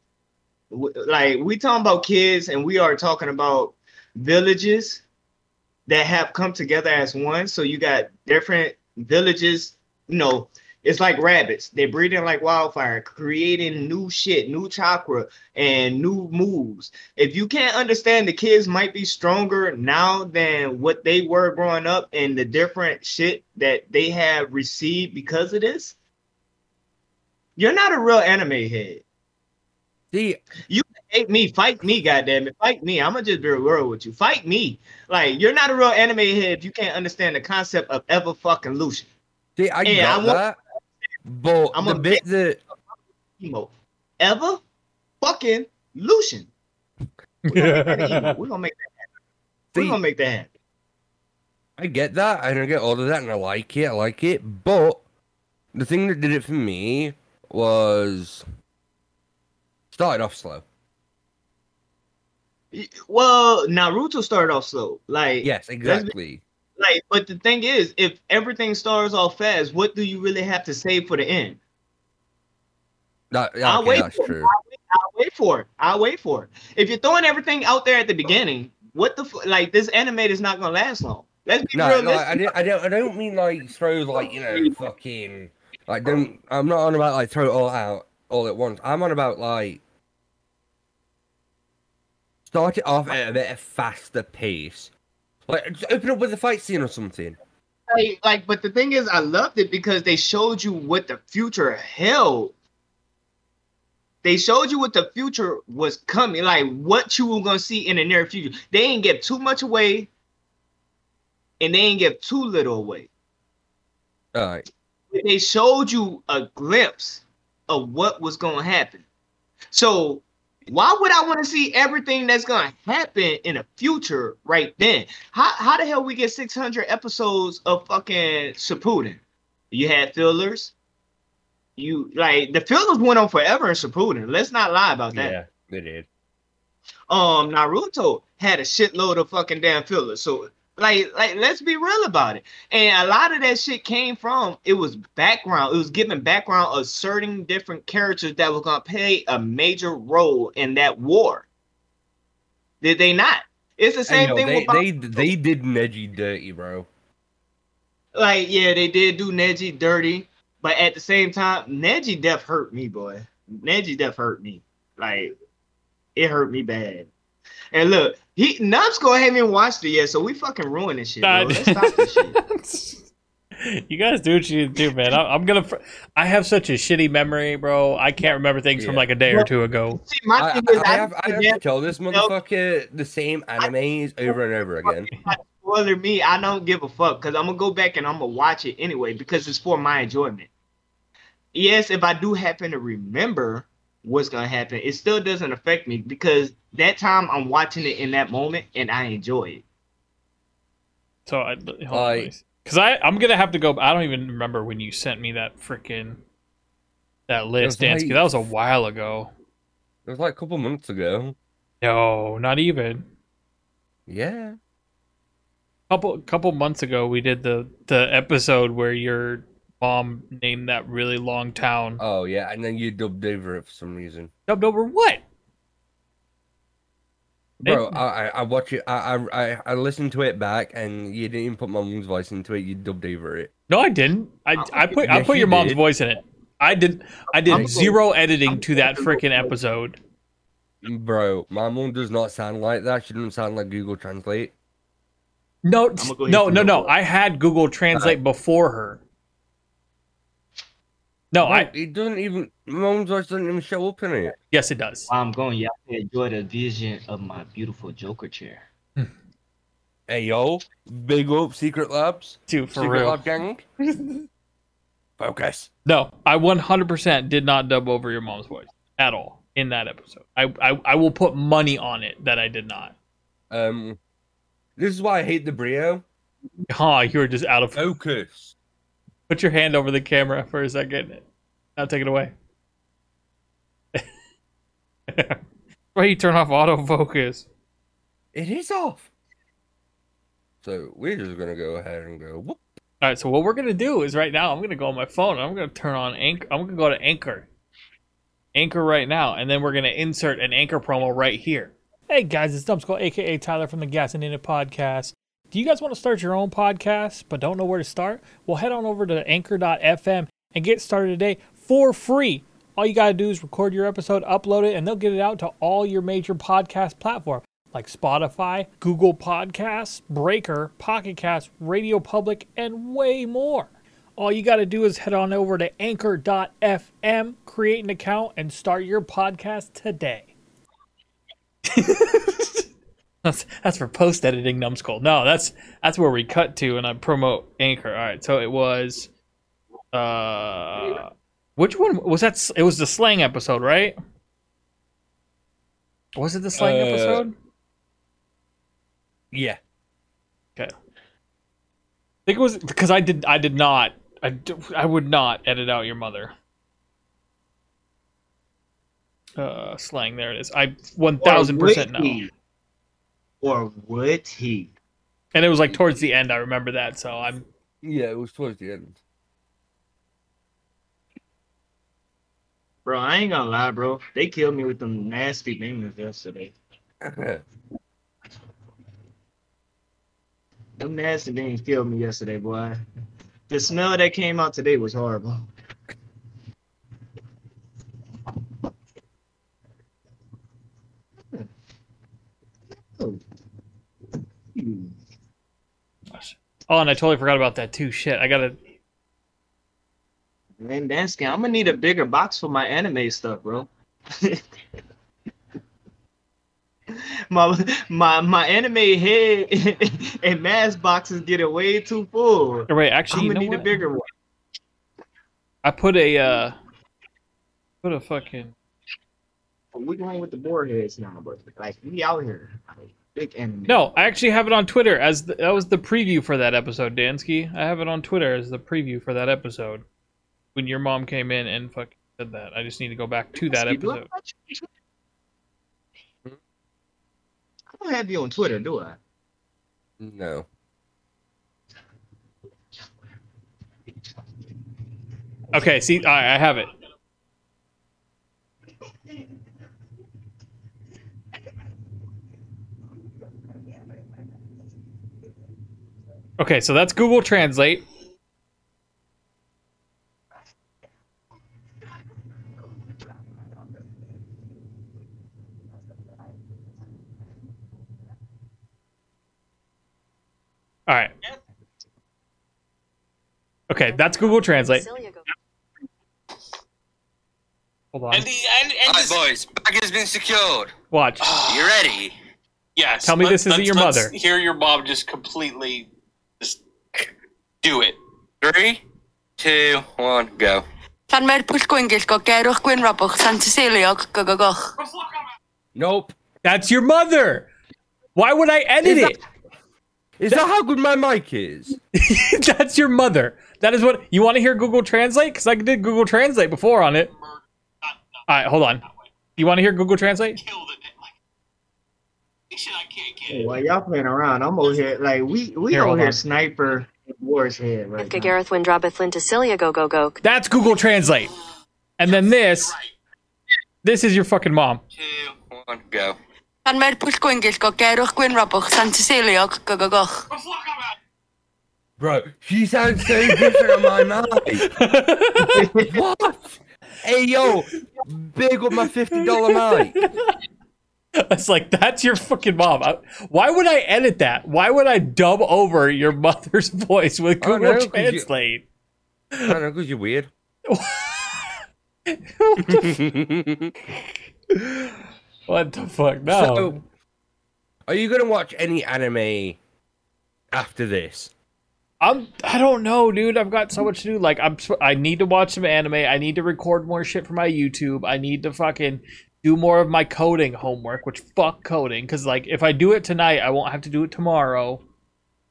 Like we talking about kids, and we are talking about villages that have come together as one. So you got different villages, you know, it's like rabbits. They're breeding like wildfire, creating new shit, new chakra, and new moves. If you can't understand the kids might be stronger now than what they were growing up and the different shit that they have received because of this, you're not a real anime head. See, you Hate me, fight me, goddamn it, fight me. I'm gonna just be real with you. Fight me. Like you're not a real anime head if you can't understand the concept of ever fucking Lucian. see, I Yeah, got I want- that. But I'm the a bit that emo. Ever fucking Lucian. We're gonna make that emo. We're gonna make that happen. We're See- gonna make that happen. I get that, and I get all of that, and I like it, I like it. But the thing that did it for me was started off slow. Well, Naruto started off slow. Like Yes, exactly. like, but the thing is, if everything starts off fast, what do you really have to say for the end? That, I'll wait that's for it. true. I'll wait for it. I'll wait for it. If you're throwing everything out there at the beginning, what the f- like this anime is not gonna last long. Let's be No, real. no, I don't, I don't, I don't mean like throw like you know fucking like don't. I'm not on about like throw it all out all at once. I'm on about like start it off at a bit of faster pace. Like open up with a fight scene or something. like, like, but the thing is, I loved it because they showed you what the future held. They showed you what the future was coming, like what you were gonna see in the near future. They ain't give too much away, and they ain't give too little away. All right. They showed you a glimpse of what was gonna happen. So why would I want to see everything that's gonna happen in the future right then? How how the hell we get 600 episodes of fucking Shippuden? You had fillers. You like the fillers went on forever in Shippuden. Let's not lie about that. Yeah, they did. Um, Naruto had a shitload of fucking damn fillers. So like like let's be real about it. And a lot of that shit came from it was background. It was giving background of certain different characters that was gonna play a major role in that war. Did they not? It's the same yo, thing they, with they they did Neji dirty, bro. like yeah, they did do Neji dirty, but at the same time, Neji death hurt me, boy. Neji death hurt me. Like it hurt me bad. And look, he Numbskull haven't even watched it yet, so we fucking ruin this shit, bro. Let's stop this shit. you guys do what you do, man. I, I'm gonna. Fr- I have such a shitty memory, bro. I can't remember things from like a day or two ago. See, my I, thing I, is, I I, have I have to tell this motherfucker the same animes over and over again. spoiler me. I don't give a fuck because I'm gonna go back and I'm gonna watch it anyway because it's for my enjoyment. Yes, if I do happen to remember what's gonna happen, it still doesn't affect me because that time I'm watching it in that moment and I enjoy it. So I I- because I I'm gonna have to go. I don't even remember when you sent me that freaking that list, was Dansky. like- That was a while ago. It was like a couple months ago. No, not even. Yeah. Couple couple months ago, we did the the episode where your mom named that really long town. Oh yeah, and then you dubbed over it for some reason. Dubbed over what? Bro, I I, I watch it. I, I I I listened to it back, and you didn't even put my mom's voice into it. You dubbed over it. No, I didn't. I I put I Yes, put you your mom's did. voice in it. I did I I'm did going- zero editing I'm to that going freaking episode. Bro, my mom does not sound like that. She doesn't sound like Google Translate. No, go no, no, no. I had Google Translate before her. No, Bro, I it doesn't even. My mom's voice doesn't even show up in it. yes, it does. While I'm going, y'all can enjoy the vision of my beautiful Joker chair. Hey yo, big up Secret Labs, Dude, for Secret real. Lab gang. Focus. No, I 100% did not dub over your mom's voice at all in that episode. I, I I will put money on it that I did not. Um, this is why I hate the Brio. Ha, you're just out of. Focus. Put your hand over the camera for a second. Now take it away. Why you turn off autofocus? It is off. So we're just gonna go ahead and go. Whoop. All right, so what we're gonna do is right now I'm gonna go on my phone. And I'm gonna turn on Anchor. I'm gonna go to Anchor, Anchor right now, and then we're gonna insert an Anchor promo right here. Hey guys, it's Dumpskull, aka Tyler from the Gas and In It podcast. Do you guys want to start your own podcast but don't know where to start? Well, head on over to Anchor.fm and get started today for free. All you gotta do is record your episode, upload it, and they'll get it out to all your major podcast platforms like Spotify, Google Podcasts, Breaker, Pocket Cast, Radio Public, and way more. All you got to do is head on over to anchor.fm, create an account, and start your podcast today. that's that's for post editing numbskull. No, that's that's where we cut to and I promote Anchor. All right, so it was uh which one was that? It was the slang episode, right? Was it the slang Uh, episode? Yeah. Okay. I think it was because I did. I did not. I, I would not edit out your mother. Uh, slang. There it is. I one thousand percent know. Would he? Or would he? And it was like towards the end. I remember that. So I'm. Yeah, it was towards the end. Bro, I ain't gonna lie, bro. They killed me with them nasty names yesterday. Them nasty things killed me yesterday, boy. The smell that came out today was horrible. Oh. Hmm. Oh, and I totally forgot about that too. Shit. I gotta. Man, Dansky, I'm gonna need a bigger box for my anime stuff, bro. my my my anime head and mask boxes getting way too full. Wait, actually, I'm gonna know need what? a bigger one. I put a. uh Put a fucking. We going with the board heads now, but like we out here. Like, big anime. No, I actually have it on Twitter as the, that was the preview for that episode, Dansky. I have it on Twitter as the preview for that episode. When your mom came in and fucking said that, I just need to go back to that See, do I- episode. I don't have you on Twitter, do I? No. Okay, see, all right, I have it. Okay, so that's Google Translate. All right. Okay, that's Google Translate. Hold on. And the and, and Alright, this, boys, bag has been secured. Watch. You ready? yes. Tell me let- this isn't let's- your let's mother. Hear your mom just completely just do it. Three, two, one, go. Llan mae'r pwyllgwyngell go gerwch gwynrobwch San Ceciliog go go goch. Nope. That's your mother. Why would I edit Is it? Is that how good my mic is? That's your mother. That is what you want to hear Google Translate because I did Google Translate before on it. All right, hold on. You want to hear Google Translate? Kill the dead. Like, shit, I can't get. While y'all playing around, I'm over here like we we Here, over hold here on. sniper war's head right now. Gareth Windrobeth Flinticilia go go go. That's Google Translate. And then this, this is your fucking mom. Two, one, go. Pan mae'r pwyllgwyngell go gerwch gwyn robwch Santa Celia go go goch. The fuck about Bro, she sounds so different on my mic. what? Hey yo, big with my fifty dollar mic. It's like that's your fucking mom. I- Why would I edit that? Why would I dub over your mother's voice with Google know, 'cause you- Translate? I don't know, cause you're weird. What the fuck? No. So, are you gonna watch any anime after this? I'm. I don't know, dude. I've got so much to do. Like, I'm. I need to watch some anime. I need to record more shit for my YouTube. I need to fucking do more of my coding homework. Which fuck coding, because like if I do it tonight, I won't have to do it tomorrow,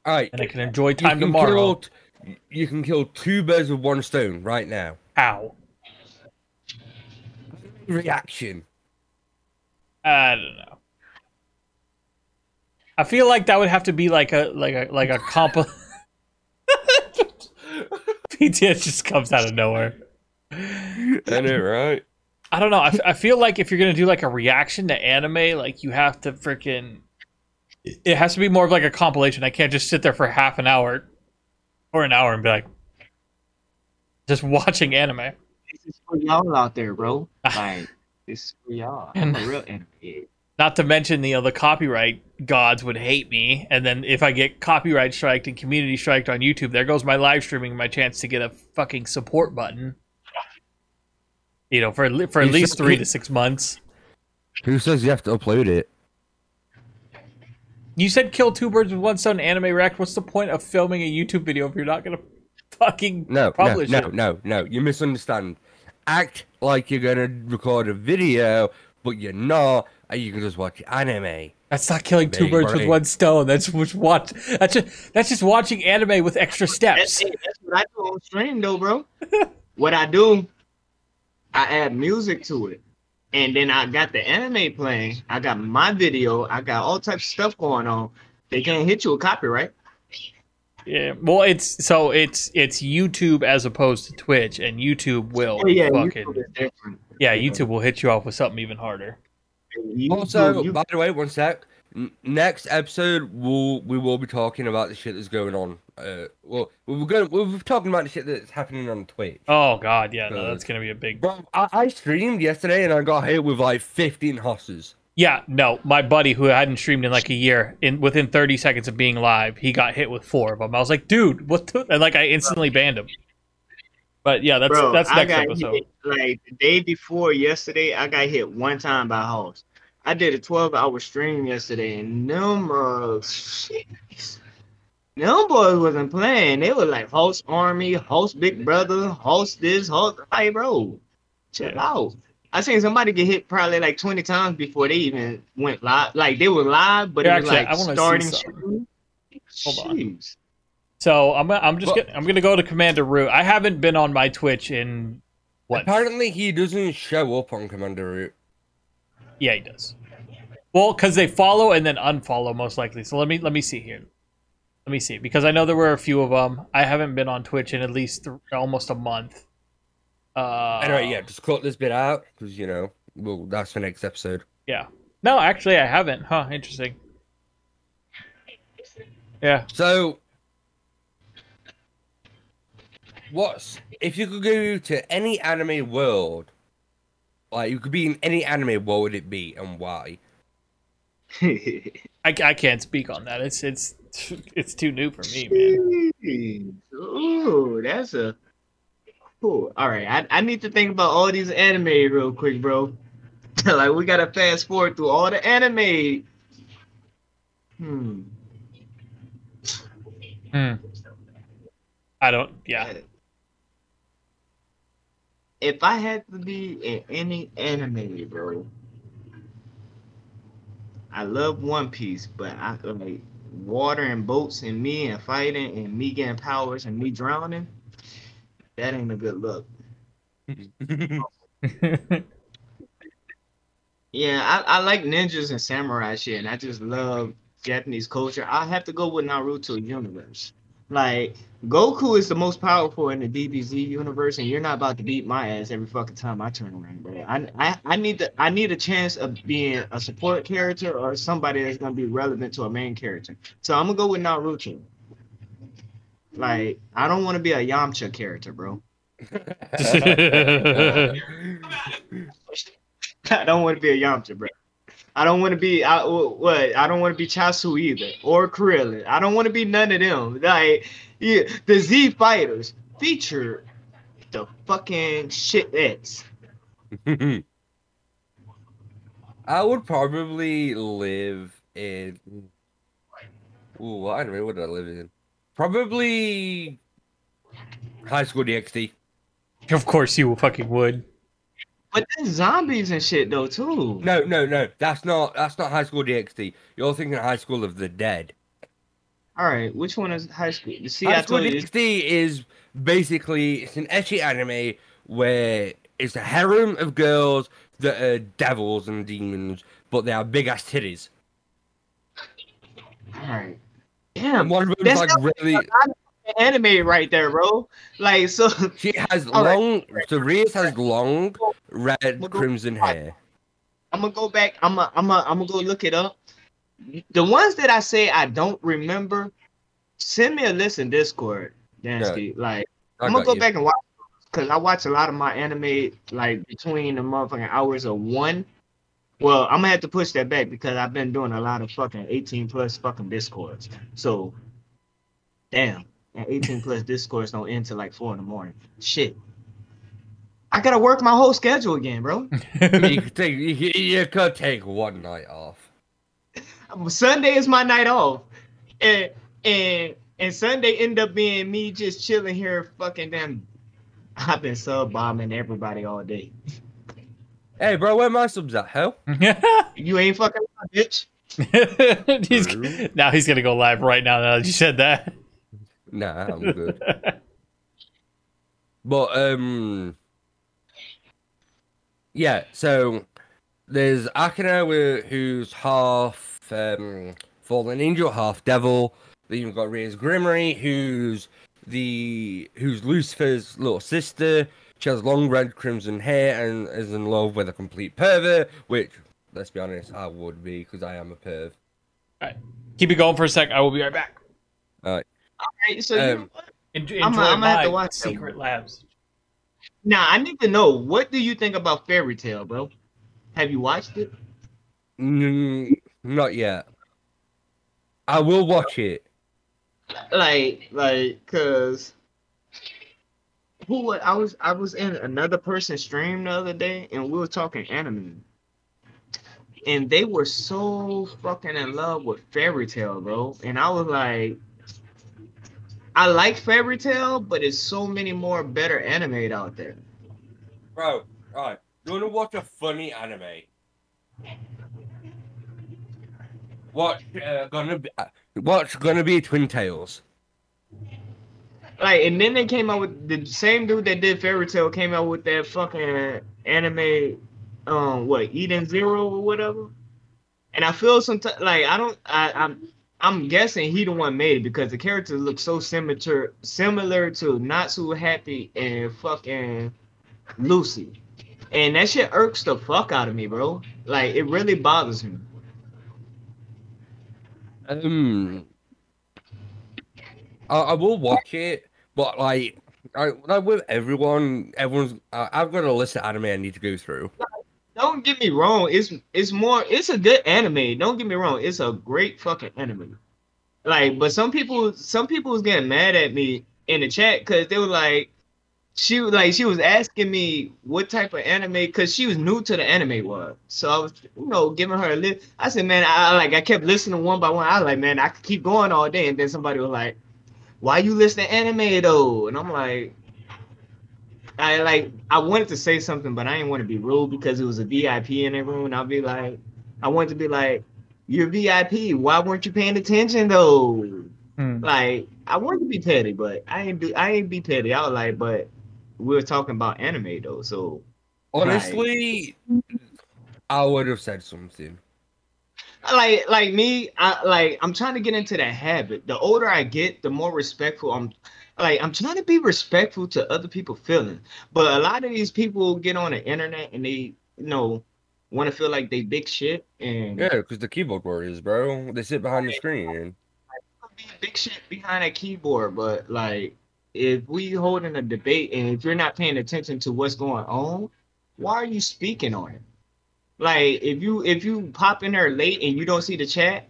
All right, and I can enjoy you time can tomorrow. kill you can kill two birds with one stone right now. How? Reaction. I don't know. I feel like that would have to be like a like a like a comp. PTS just comes out of nowhere. I know, right? I don't know. I, f- I feel like if you're gonna do like a reaction to anime, like you have to freaking. It has to be more of like a compilation. I can't just sit there for half an hour, or an hour and be like, just watching anime. This is for y'all out there, bro. Like this is for y'all. I'm a real anime. Not to mention, you know, the copyright gods would hate me, and then if I get copyright striked and community striked on YouTube, there goes my live streaming, my chance to get a fucking support button. You know, for at for at You least should- three to six months. Who says you have to upload it? You said kill two birds with one stone anime react. What's the point of filming a YouTube video if you're not gonna fucking No, no, publish no, it? no, no. You misunderstand. Act like you're gonna record a video, but you're not, and you can just watch anime. That's not killing two Big birds with one stone. That's just watch. That's just that's just watching anime with extra steps. it. that's what I do on stream, though, bro. what I do, I add music to it, and then I got the anime playing. I got my video. I got all types of stuff going on. They can't hit you with copyright. Yeah. Well, it's so it's it's YouTube as opposed to Twitch, and YouTube will Oh yeah, fucking YouTube is yeah. YouTube will hit you off with something even harder. YouTube- Also, you- by the way, one sec. Next episode, we'll we will be talking about the shit that's going on. Uh, well, we're going we'll be talking about the shit that's happening on Twitch. Oh God, yeah, no, that's gonna be a big. Bro, I, I streamed yesterday and I got hit with like 15 hosses. Yeah, no, my buddy who hadn't streamed in like a year, in within 30 seconds of being live, he got hit with four of them. I was like, dude, what? The? And like, I instantly banned him. But yeah, that's bro, that's I next got episode. hit, like the day before yesterday. I got hit one time by a house. I did a 12 hour stream yesterday, and them uh, shit, them boys wasn't playing. They were like host army, host big brother, host this, host. Like, bro, chill Yeah. out. I seen somebody get hit probably like 20 times before they even went live. Like they were live, but Here, it was actually, like I wanna see starting. something. stream. Hold on. So I'm I'm just Well- gonna, I'm gonna go to Commander Root. I haven't been on my Twitch in what? Apparently, he doesn't show up on Commander Root. Yeah, he does. Well, because they follow and then unfollow most likely. So let me let me see here. Let me see because I know there were a few of them. I haven't been on Twitch in at least th- almost a month. Uh, Anyway, yeah, just cut this bit out because you know, well, that's the next episode. yeah. No, actually, I haven't. Huh? Interesting. Yeah. So, what's if you could go to any anime world? Like you could be in any anime, what would it be and why? I, I can't speak on that. It's it's it's too new for me, man. Jeez. Ooh, that's a cool. All right, I, I need to think about all these anime real quick, bro. like we gotta fast forward through all the anime. Hmm. Hmm. I don't. Yeah. If I had to be in any anime, bro, I love One Piece, but I like water and boats and me and fighting and me getting powers and me drowning. That ain't a good look. Yeah, I, I like ninjas and samurai shit, and I just love Japanese culture. I have to go with Naruto universe. Like Goku is the most powerful in the DBZ universe, and you're not about to beat my ass every fucking time I turn around, bro. I I, I need the I need a chance of being a support character or somebody that's gonna be relevant to a main character. So I'm gonna go with Naruto. Like I don't want to be a Yamcha character, bro. I don't want to be a Yamcha, bro. I don't want to be I, what I don't want to be Chiaotzu either or Krillin. I don't want to be none of them. Like yeah, the Z fighters feature the fucking shit that's I would probably live in. Ooh, what anime would I live in? Probably High School DxD. of course you fucking would. But there's zombies and shit though too. No, no, no. That's not. That's not High School DxD. You're thinking High School of the Dead. All right, which one is high school? See, High I School. DxD is basically it's an ecchi anime where it's a harem of girls that are devils and demons, but they have big ass titties. All right, And one of them's like really. Anime right there, bro. Like so. She has All right. long. So Rias has long red crimson hair. I'm gonna go back. I'm gonna, I'm gonna, I'm gonna go look it up. The ones that I say I don't remember, send me a list in Discord, Dansky. Like I'm gonna go you. back and watch because I watch a lot of my anime like between the motherfucking hours of one. Well, I'm gonna have to push that back because I've been doing a lot of fucking 18 plus fucking discords. So, damn, and 18 plus discords don't end till like four in the morning. Shit, I gotta work my whole schedule again, bro. you could take. You, could- you could take one night off. Um, Sunday is my night off, and and and Sunday end up being me just chilling here, fucking damn. I've been sub bombing everybody all day. Hey, bro, where my subs at? Hell. You ain't fucking around, bitch. he's, now he's gonna go live right now. Now that you said that. Nah, I'm good. But um, yeah. So there's Akeno, who's half um fallen angel, half devil. Then you've got Rias Gremory, who's the who's Lucifer's little sister. She has long red crimson hair and is in love with a complete pervert. Which, let's be honest, I would be because I am a perv. Keep it going for a sec. I will be right back. Right, so Um, En- Enjoy I'm- I'm gonna have to watch that secret labs. now I need to know what do you think about Fairy Tail, bro? Have you watched it? Mm, not yet. I will watch it. Like, like, cause who I was I was in another person's stream the other day and we were talking anime. And they were so fucking in love with Fairy Tail, bro. And I was like, I like Fairy Tail, but there's so many more better anime out there. Bro, alright. You wanna watch a funny anime? Watch uh, gonna be uh, watch gonna be Twin Tails. Like, and then they came out with the same dude that did Fairy Tail came out with that fucking anime, um, what Eden Zero or whatever. And I feel sometimes like I don't, I, I'm, I'm guessing he the one made it because the characters look so similar, similar to Natsu Happy and fucking Lucy, and that shit irks the fuck out of me, bro. Like it really bothers me. Um, I, I will watch it, but like, I, like with everyone, everyone's. I've got a list of anime I need to go through. Don't get me wrong. It's it's more. It's a good anime. Don't get me wrong. It's a great fucking anime. Like, but some people, some people was getting mad at me in the chat because they were like, she like, she was asking me what type of anime because she was new to the anime world. So I was, you know, giving her a list. I said, man, I I, like, I kept listening one by one. I was like, man, I could keep going all day. And then somebody was like, why you listening to anime though? And I'm like. I like I wanted to say something, but I didn't want to be rude because it was a VIP in the room. And I'll be like, I wanted to be like, you're VIP. Why weren't you paying attention though? Hmm. Like I wanted to be petty, but I ain't do I ain't be petty. I was like, but we were talking about anime though, so Honestly, I would have said something. like like me i like i'm trying to get into that habit the older i get the more respectful i'm like i'm trying to be respectful to other people's feelings but a lot of these people get on the internet and they you know want to feel like they big shit and Yeah, because the keyboard warriors, bro. They sit behind the screen. be big shit behind a keyboard but like if we holding a debate and if you're not paying attention to what's going on why are you speaking on it like if you if you pop in there late and you don't see the chat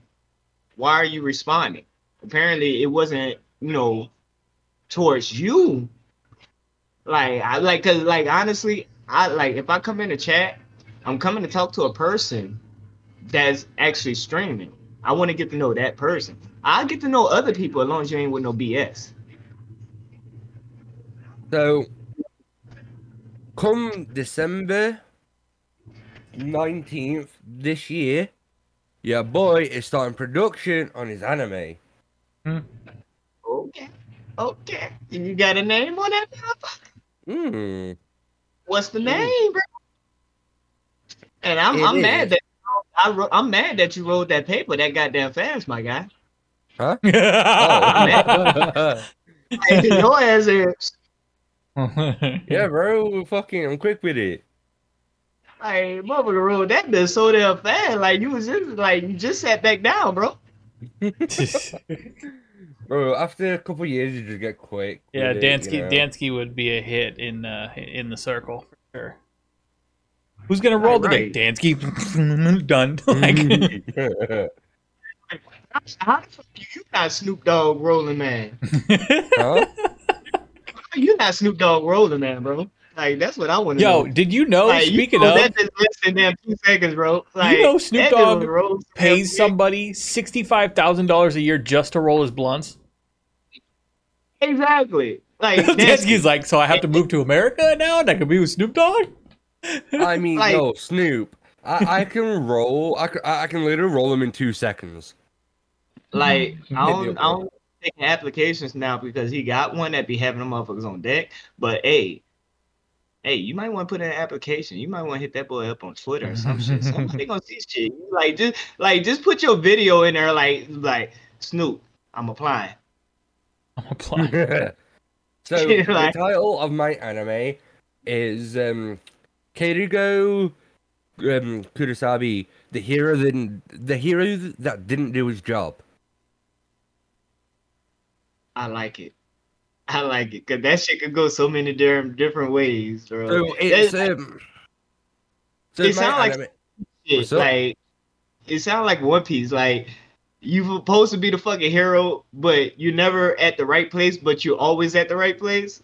why are you responding apparently it wasn't you know towards you. Like i like because like honestly i like if i come in the chat i'm coming to talk to a person that's actually streaming. I want to get to know that person. I get to know other people as long as you ain't with no bs So, come December 19th this year, your boy is starting production on his anime. Hmm. okay okay you got a name on that motherfucker? Hmm. what's the name bro and i'm, I'm mad that I wrote, I'm mad that you wrote that paper that goddamn fast, my guy. Huh? oh. Like, your ass is yeah, bro. Fucking, I'm quick with it. like motherfucker wrote that bitch so damn fast. Like you was just like you just sat back down, bro. Bro, after a couple years, you just get quick. yeah, with it, Dansky you know? Dansky would be a hit in uh, in the circle for sure. Who's gonna roll Right, today? Dansky done. like, How the fuck you you not Snoop Dogg rolling man? huh? You not Snoop Dogg rolling man, bro. Like that's what I want to Yo, know. did you know? like, speaking you know, of, that just less than damn two seconds, bro. Like, know Snoop Dogg was rolling so damn pays somebody sixty five thousand dollars a year just to roll his blunts. exactly. Like that's, Dansky's like, so I have to move to America now, and I can be with Snoop Dogg. I mean, Like- no, Snoop. I, I can roll. I can, I can literally roll him in two seconds. like I don't, I don't take applications now because he got one that be having them motherfuckers on deck. But hey, hey, you might want to put in an application. You might want to hit that boy up on Twitter or some shit. Somebody gonna see shit. Like just like just put your video in there. Like like Snoop, I'm applying. I'm applying. so Like- the title of my anime is um, Keirugo um, Kurosabi, the hero that the hero that didn't do his job. I like it. I like it because that shit could go so many different different ways, bro. So it's That's- um. So It sounds like- shit, like it sounds like One Piece. Like you're supposed to be the fucking hero, but you're never at the right place, but you're always at the right place.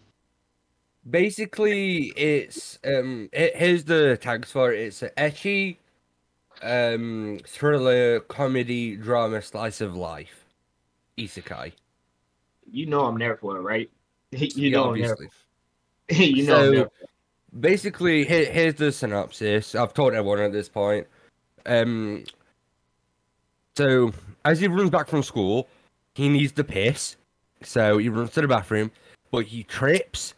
basically it's um it, here's the tags for it it's a ecchi um thriller comedy drama slice of life isekai You know I'm there for it, right? You Yeah, know I'm there. obviously. you know so there. basically here, here's the synopsis i've told everyone at this point um so as he runs back from school he needs to piss so he runs to the bathroom but he trips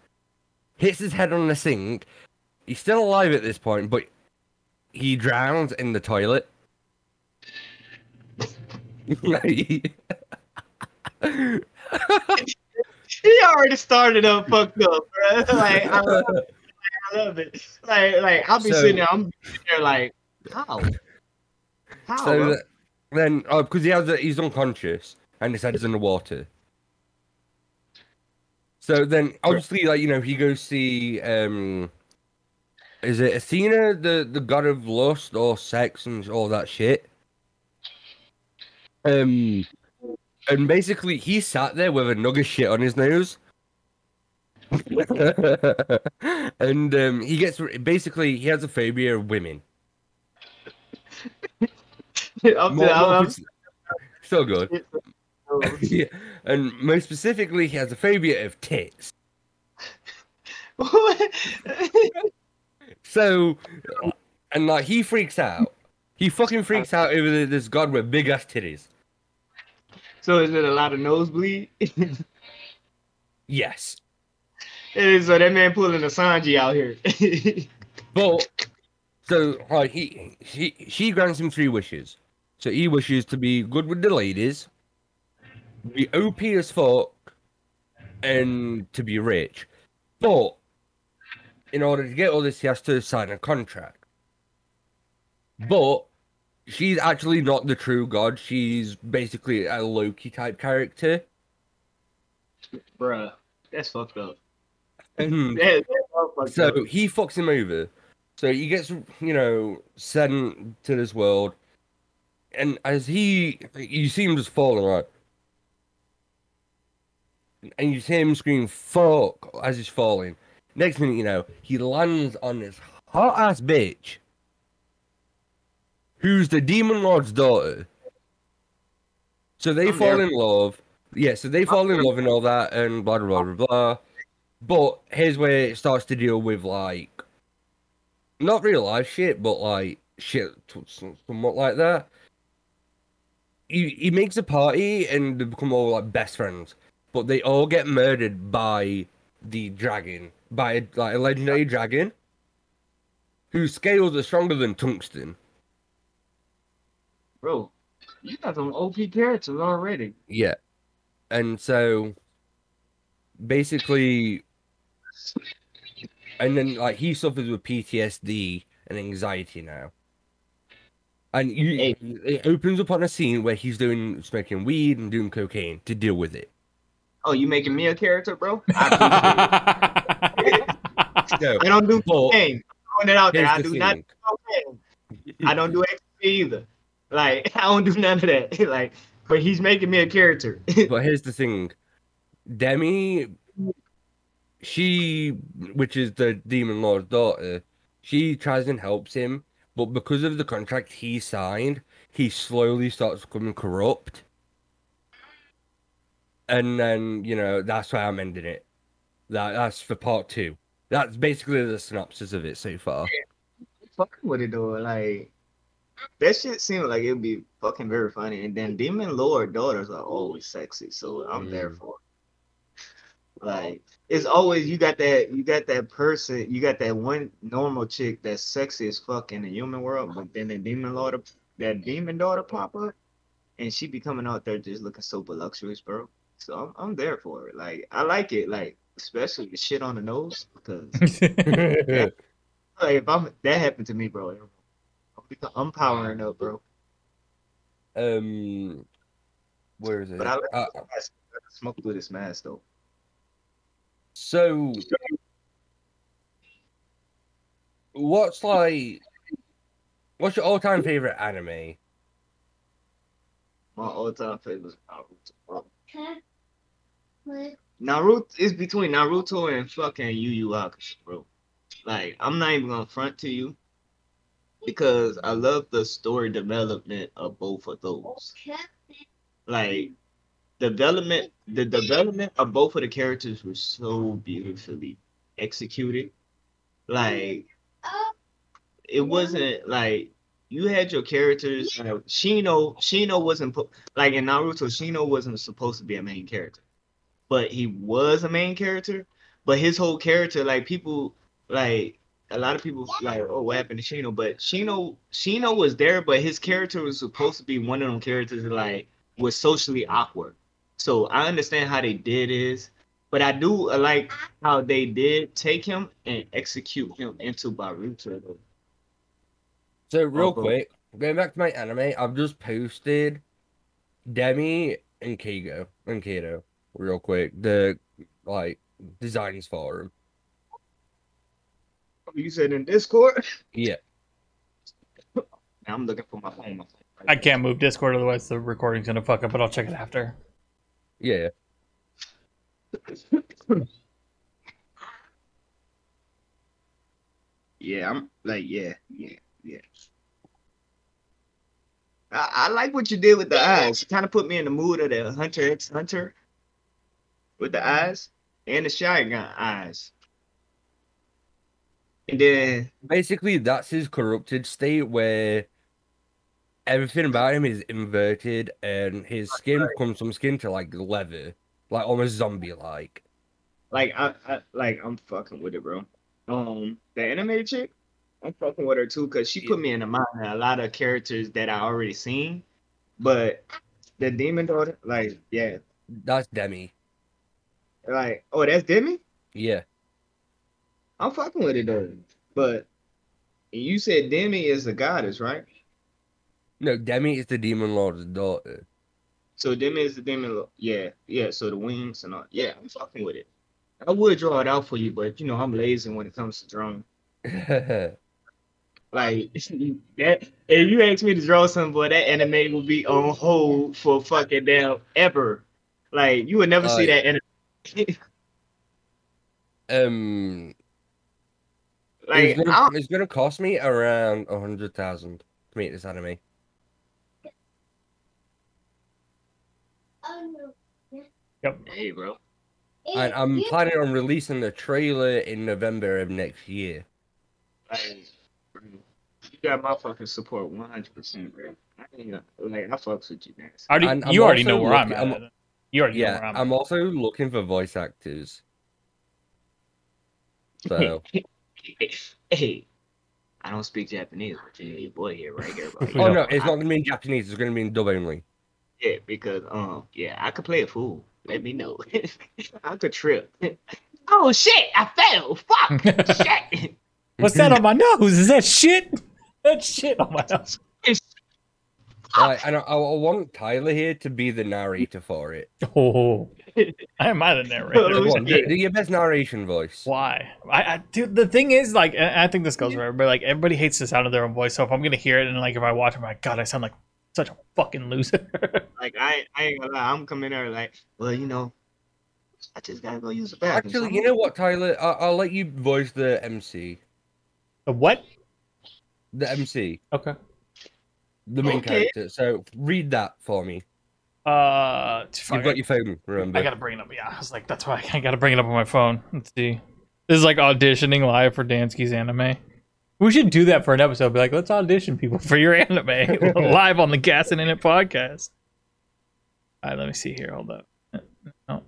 hits his head on the sink he's still alive at this point but he drowns in the toilet He already started up fucked up, bro. Like I love it. I love it. Like like I'll be So- sitting there, I'm sitting there like, how? How? so bro? that- then oh because he has a, he's unconscious and his head is in the water so then obviously like you know he goes see um is it athena the the god of lust or sex and all that shit um and basically he sat there with a nug of shit on his nose and um he gets basically he has a phobia of women I'm, More- more I'm, so good yeah, and most specifically, he has a phobia of tits. So, and like he freaks out. He fucking freaks out over this god with big ass titties. So is it a lot of nosebleed? Yes, It is so that man pulling a Sanji out here. but So like he she she grants him three wishes. So he wishes to be good with the ladies, be OP as fuck, and to be rich. But in order to get all this, he has to sign a contract. But she's actually not the true god. She's basically a Loki type character. Bruh, that's fucked up. Hmm. That- fucked so up. he fucks him over. So he gets, you know, sent to this world. And as he, you see him just falling, right? And you see him scream, fuck, as he's falling. Next minute, you know, he lands on this hot ass bitch who's the Demon Lord's daughter. So they I'm fall there. in love. Yeah, so they fall in love and all that, and blah, blah, blah, blah, blah. But here's where it starts to deal with, like, not real life shit, but, like, shit somewhat like that. He, he makes a party and they become all, like, best friends. But they all get murdered by the dragon, by, like, a legendary dragon whose scales are stronger than tungsten. Bro, you got some OP characters already. Yeah. And so basically and then like he suffers with PTSD and anxiety now. And you, Hey. it opens up on a scene where he's doing smoking weed and doing cocaine to deal with it. Oh, you making me a character, bro? I, appreciate I don't do But- cocaine. Throwing it out there. here's I the do not do cocaine. I don't do ecstasy either. Like I don't do none of that. like, but he's making me a character. but here's the thing demi she which is the demon lord's daughter she tries and helps him but because of the contract he signed he slowly starts becoming corrupt and then you know that's why i'm ending it that that's for part two that's basically the synopsis of it so far fucking with it though. Like that shit seemed like it'd be fucking very funny. And then Demon Lord daughters are always sexy, so I'm there Mm. for it. Like it's always you got that you got that person you got that one normal chick that's sexy as fuck in the human world, but then the demon lord that demon daughter pop up and she be coming out there just looking so voluptuous, bro. So I'm I'm there for it. Like I like it, like especially the shit on the nose because like if I'm that happened to me, bro. I'm, become, I'm powering up, bro. um where is it But I like Uh, the mask. I smoke through this mask though. so what's like what's your all-time favorite anime My all-time favorite is Naruto. Bro. Naruto is between Naruto and fucking Yu Yu Hakusho, bro. Like I'm not even gonna front to you because I love the story development of both of those. Like development, the development of both of the characters was so beautifully executed. Like it wasn't like you had your characters. Like, Shino, Shino wasn't like in Naruto. Shino wasn't supposed to be a main character, but he was a main character. But his whole character, like people, like a lot of people, like, oh, what happened to Shino? But Shino, Shino was there, but his character was supposed to be one of them characters that like was socially awkward. So I understand how they did is, but I do uh, like how they did take him and execute him into Boruto. So real bro. quick, going back to my anime, I've just posted Demi and Kigo and Kato real quick. The like designs forum. You said in Discord? Yeah. Now I'm looking for my phone. My phone right I can't move Discord, otherwise the recording's gonna fuck up. But I'll check it after. Yeah. Yeah, I'm like, yeah, yeah, yeah. I, I like what you did with the eyes. It kind of put me in the mood of the Hunter X Hunter with the eyes and the Shy shotgun eyes. And then Basically that's his corrupted state where everything about him is inverted and his skin comes from skin to like leather. Like almost zombie like. like I, I like I'm fucking with it, bro. Um, the anime chick, I'm fucking with her too because she put me in the mind of a lot of characters that I already seen. But the demon daughter, like, yeah, That's Demi. like, oh, that's Demi. Yeah. I'm fucking with it though. But you said Demi is the goddess, right? No, Demi is the demon lord's daughter. So Demi is the demon. lo- Yeah, yeah. So the wings and all. Yeah, I'm fucking with it. I would draw it out for you, but you know I'm lazy when it comes to drawing. Like that, if you ask me to draw something, boy, that anime will be on hold for fucking damn ever. Like you would never see that anime. um, like it's, gonna, it's gonna cost me around a hundred thousand to make this anime. Yep. hey, bro. And I'm planning on releasing the trailer in November of next year. Like, you got my fucking support 100, percent bro. I ain't gonna, like I fucks with you, man. Already, And I'm you already know where I'm at. I'm- you already know Yeah, where I'm, I'm also looking for voice actors. So hey, I don't speak Japanese, but you your boy here, right here, bro. Oh don't- no, it's not gonna be in Japanese, it's gonna be in dub only. Yeah, because um, yeah, I could play a fool. Let me know. I could trip. oh shit! I fell. Fuck. shit. What's that on my nose? Is that shit? That shit on my nose. It's Right, and I, I want Tyler here to be the narrator for it. Oh, I am I the narrator? Do, do your best narration voice. Why? I, I dude, the thing is, like, I think this goes for everybody. Like, everybody hates the sound of their own voice. So if I'm gonna hear it and like if I watch, it, I'm like, God, I sound like such a fucking loser. like I, I ain't gonna lie. I'm coming there like, well, you know, I just gotta go use the bathroom. Actually, you know what, Tyler? I, I'll let you voice the MC. the what? The MC. Okay. The main Okay. character. So read that for me. Uh, fuck, You've got your phone, remember? I gotta bring it up. Yeah, I was like, that's why I gotta bring it up on my phone. Let's see. This is like auditioning live for Dansky's anime. We should do that for an episode. Be like, let's audition people for your anime live on the Gas and In It podcast. All right, let me see here. Hold up. No.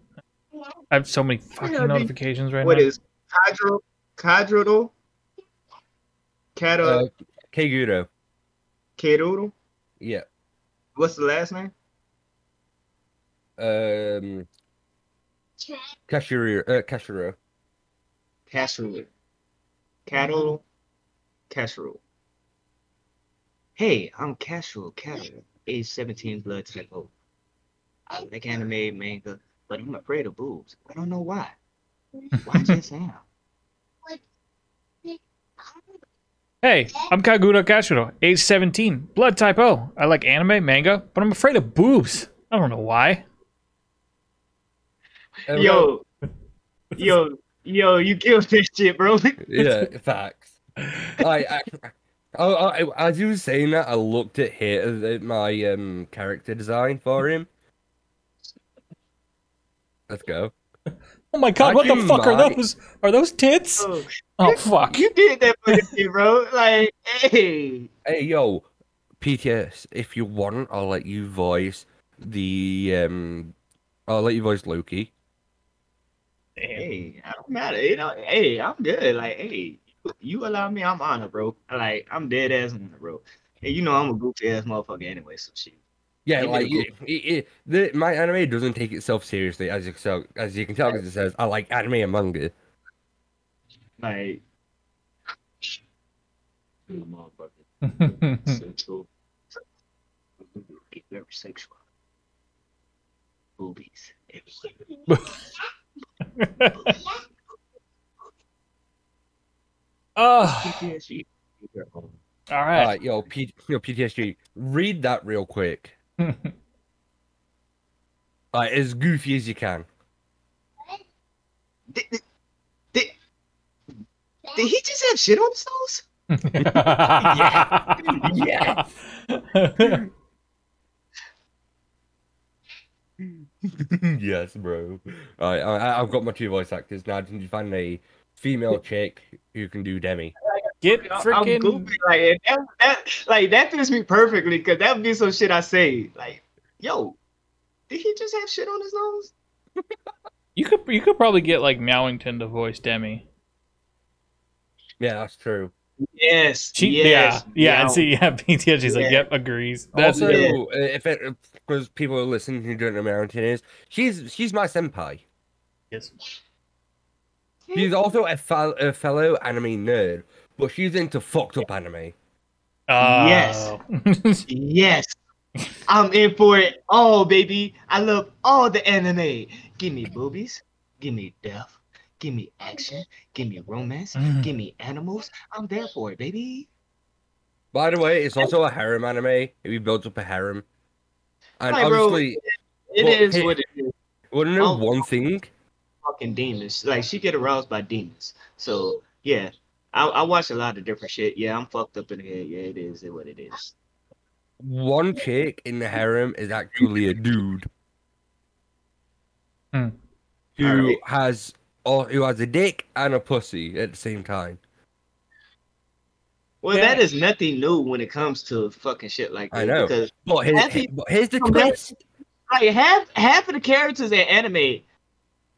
I have so many fucking Yeah, notifications right What now. What is Kadro? Kadro? Kado? Uh, Keguro. Kedoodle? Yeah. What's the last name? Um. Kashiro. Uh, Kashiro. Casserole. Cattle. Casserole. Hey, I'm Casserole Cattle, age 17, blood type O. I like anime, manga, but I'm afraid of boobs. I don't know why. Why just am? Hey, I'm Kagura Kashiro, age 17, blood type O. I like anime, manga, but I'm afraid of boobs. I don't know why. Uh, Yo, yo, yo, you killed this shit, bro. Yeah, facts. I, I, I, I, as you were saying that, I looked at here at my um character design for him. Let's go. Oh my god, what the Actually, fuck are those? Are those tits? Oh, Oh fuck. you did that for this shit, bro. Like, hey. Hey, yo, PTS. If you want, I'll let you voice the um. I'll let you voice Loki. Hey, I don't matter. You know, hey, I'm good. Like, hey, you allow me, I'm on it, bro. Like, I'm dead ass honored, bro. And you know I'm a goofy ass motherfucker anyway, so shit. Yeah, Give like it, it, it, the, my anime doesn't take itself seriously, as you so as you can tell, because it says I like anime and manga. Like, you motherfucker. Sexual. Very sexual. Boobies. everywhere. oh, PTSD. all All right. right, yo, P, yo, PTSG, read that real quick. Like as goofy as you can. Did, did, did, did he just have shit on his nose? yeah. yes, bro. All right, I, I've got my two voice actors now. Did you find a female chick who can do Demi? Get I'm freaking. goofy. Like and that, that, like that fits me perfectly because that would be some shit I say. Like, yo, did he just have shit on his nose? You could you could probably get like Meowington to voice Demi. Yeah, that's true. Yes. She, yes. yeah, yeah, and see, yeah, PTS, she's like, yep, agrees. That's also, it. uh, if it because people are listening who don't know who Mountain is, she's she's my senpai. Yes. She's also a, fel- a fellow anime nerd, but she's into fucked up anime. Yes. Oh. Yes. I'm in for it all, baby. I love all the anime. Give me boobies. Give me death. Give me action. Give me romance. Mm. Give me animals. I'm there for it, baby. By the way, it's also a harem anime. It builds up a harem, and Right, bro. obviously, It Well, is hey- what it is. want to know Oh. one thing? Fucking demons. Like she get aroused by demons. So yeah, I, I watch a lot of different shit. Yeah, I'm fucked up in the head. Yeah, it is It what it is. One chick in the harem is actually a dude Hmm. who Alright. has oh, who has a dick and a pussy at the same time. Well, Yeah. that is nothing new when it comes to fucking shit like that. I know. Because But here's, Happy- but here's the Come twist. like half half of the characters in anime,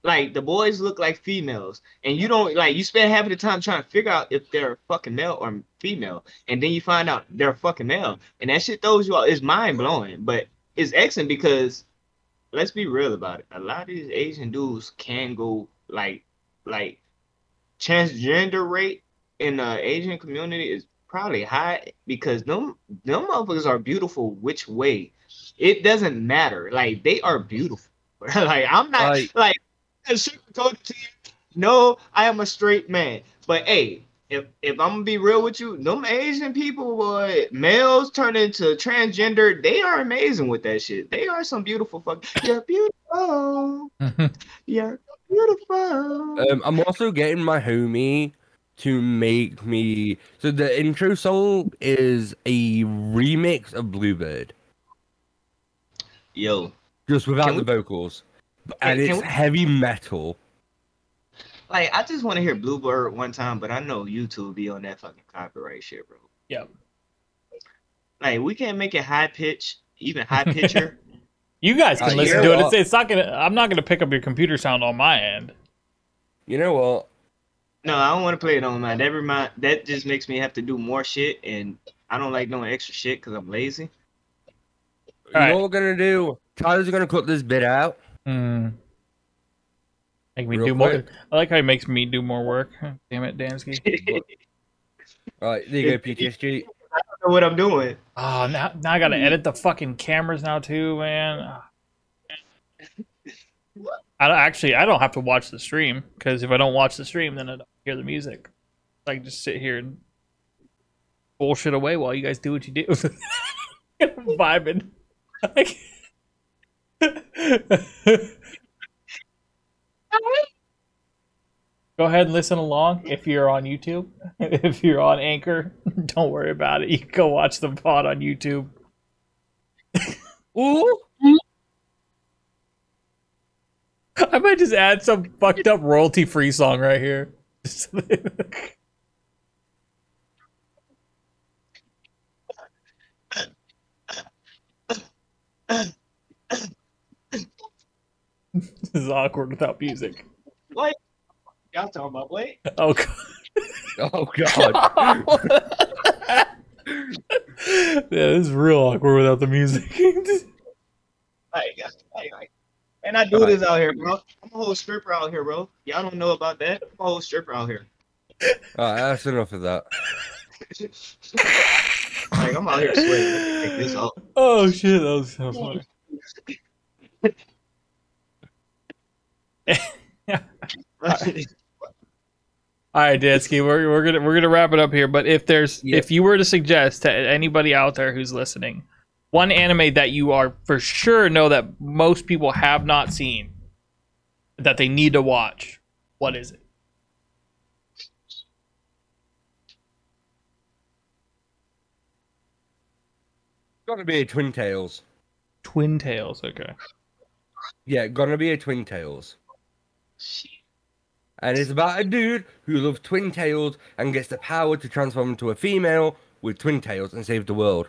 like the boys look like females, and you don't like you spend half of the time trying to figure out if they're fucking male or female, and then you find out they're fucking male, and that shit throws you off. It's mind blowing, but it's excellent because let's be real about it. A lot of these Asian dudes can go like like transgender rate in the Asian community is probably high because them them motherfuckers are beautiful which way it doesn't matter. Like they are beautiful. like I'm not Like- like I sugarcoat it to you. No, I am a straight man. But hey, if if I'm gonna be real with you, them Asian people, boy, males turn into transgender, they are amazing with that shit. They are some beautiful fuck. You're beautiful. You're beautiful. Um, I'm also getting my homie to make me. So the intro song is a remix of Bluebird, Yo, just without Can the vocals, and it's we- heavy metal. like I just want to hear Bluebird one time, but I know YouTube be on that fucking copyright shit, bro. Yep. Like we can't make it high pitch, even high pitcher. You guys can Uh, listen to know it. It's, it's not gonna. I'm not gonna pick up your computer sound on my end. You know what? no, I don't want to play it on my. That remind that just makes me have to do more shit, and I don't like doing extra shit because I'm lazy. You Alright. know what we're gonna do? Tyler's gonna cut this bit out. Hmm. Make me Real do more. I like how he makes me do more work. Damn it, Dansky. All right, there you go, PTSG. I don't know what I'm doing. Oh, now, now I gotta edit the fucking cameras now too, man. Ah. I don't, actually I don't have to watch the stream because if I don't watch the stream, then I don't hear the music. I can just sit here and bullshit away while you guys do what you do. Vibing. Go ahead and listen along if you're on YouTube. If you're on Anchor, don't worry about it. You can go watch the pod on YouTube. Ooh, I might just add some fucked up royalty free song right here. this is awkward without music. What? Y'all talking about what? Oh god. oh god. yeah, this is real awkward without the music. Like, like, like, and I do this out here, bro. I'm a whole stripper out here, bro. Y'all don't know about that. I'm a whole stripper out here. All right, that's enough of that. like I'm out here sweating. Take this off. oh shit, that was so funny. All right, Dansky, we're, we're gonna we're gonna wrap it up here. But if there's Yeah. if you were to suggest to anybody out there who's listening, one anime that you are for sure know that most people have not seen, that they need to watch, what is it? Gonna be a Twin Tails. Twin Tails. Okay. Yeah, gonna be a Twin Tails. And it's about a dude who loves twin tails and gets the power to transform into a female with twin tails and save the world.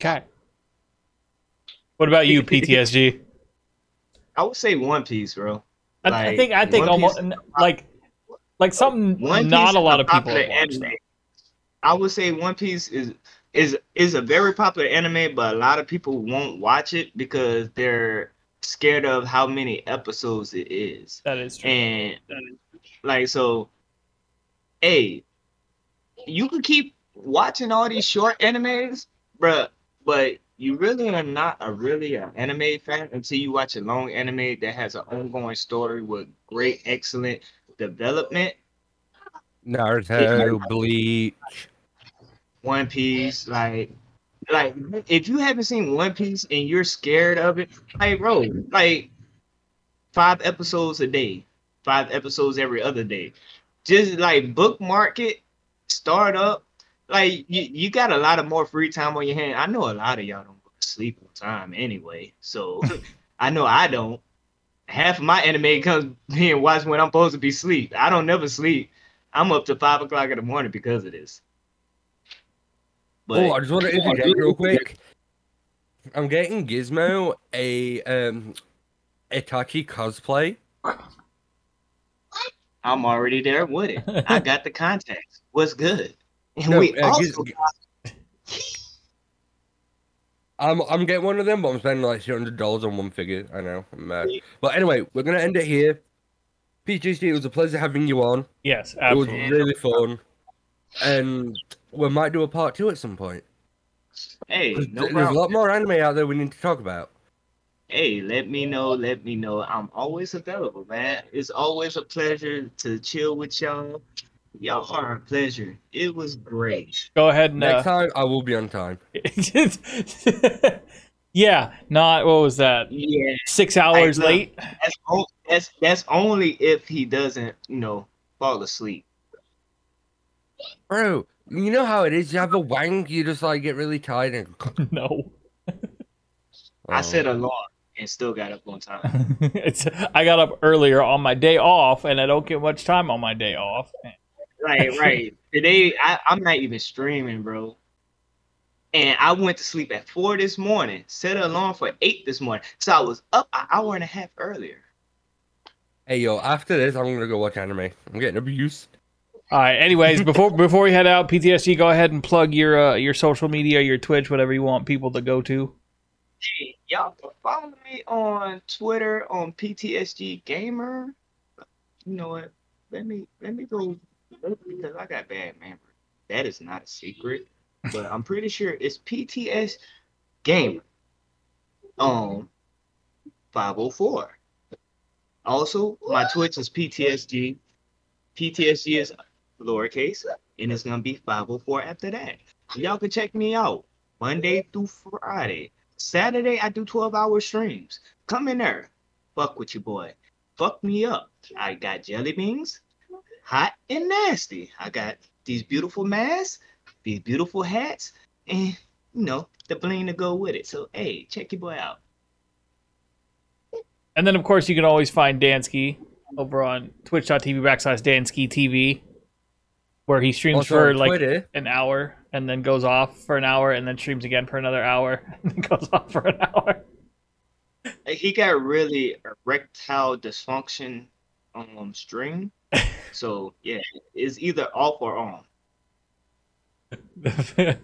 Okay. What about you, PTSG? I would say One Piece, bro. I, I think I think almost Piece- like like something One not Piece a lot of people popular have anime. I would say One Piece is is is a very popular anime, but a lot of people won't watch it because they're scared of how many episodes it is. That is true. And like so, hey, you can keep watching all these short animes, bruh, but you really are not a really an anime fan until you watch a long anime that has an ongoing story with great, excellent development. Naruto, Bleach. One Piece, like, like if you haven't seen One Piece and you're scared of it, like, bro, like five episodes a day, five episodes every other day. Just like bookmark it, start up. Like you, you got a lot of more free time on your hand. I know a lot of y'all don't sleep on time anyway, so I know I don't. Half of my anime comes being watched when I'm supposed to be asleep. I don't never sleep. I'm up to five o'clock in the morning because of this. But oh, I just want to interject real quick. I'm getting Gizmo a um Itachi cosplay. I'm already there with it. I got the contacts. What's good? And No, we uh, also Giz- I'm I'm getting one of them, but I'm spending like two hundred dollars on one figure. I know, I'm mad. But anyway, we're gonna end it here. PGC, it was a pleasure having you on. yes, It was really fun, and we might do a part two at some point. Hey, no th- There's a lot more anime out there we need to talk about. Hey, let me know. Let me know. I'm always available, man. It's always a pleasure to chill with y'all. Y'all are a pleasure. It was great. Go ahead and Next uh, time, I will be on time. yeah, not what was that? Yeah, Six hours look. late. that's that's that's only if he doesn't, you know, fall asleep. Bro, you know how it is. You have a wank, you just like get really tired and. no, I Oh. set alarm and still got up on time. it's I got up earlier on my day off, and I don't get much time on my day off. Right, right. Today I, I'm not even streaming, bro. And I went to sleep at four this morning, set an alarm for eight this morning. So I was up an hour and a half earlier. Hey yo, after this, I'm gonna go watch anime. I'm getting abused. All right. Anyways, before before we head out, PTSD, go ahead and plug your uh, your social media, your Twitch, whatever you want people to go to. Hey, y'all can follow me on Twitter on PTSG Gamer. You know what? Let me let me go because I got bad memory. That is not a secret, but I'm pretty sure it's PTS Gamer. Um, 504. Also, my Twitch is PTSG. PTSG is lowercase, and it's gonna be 504 after that. Y'all can check me out Monday through Friday. Saturday, I do 12 hour streams. Come in there. Fuck with your boy. Fuck me up. I got jelly beans, hot and nasty. I got these beautiful masks, these beautiful hats, and you know, the bling to go with it. So, hey, check your boy out. And then, of course, you can always find Dansky over on twitch.tv backslash Dansky TV, where he streams Also for like Twitter, an hour and then goes off for an hour and then streams again for another hour and then goes off for an hour. He got really erectile dysfunction um string. So yeah, it's either off or on.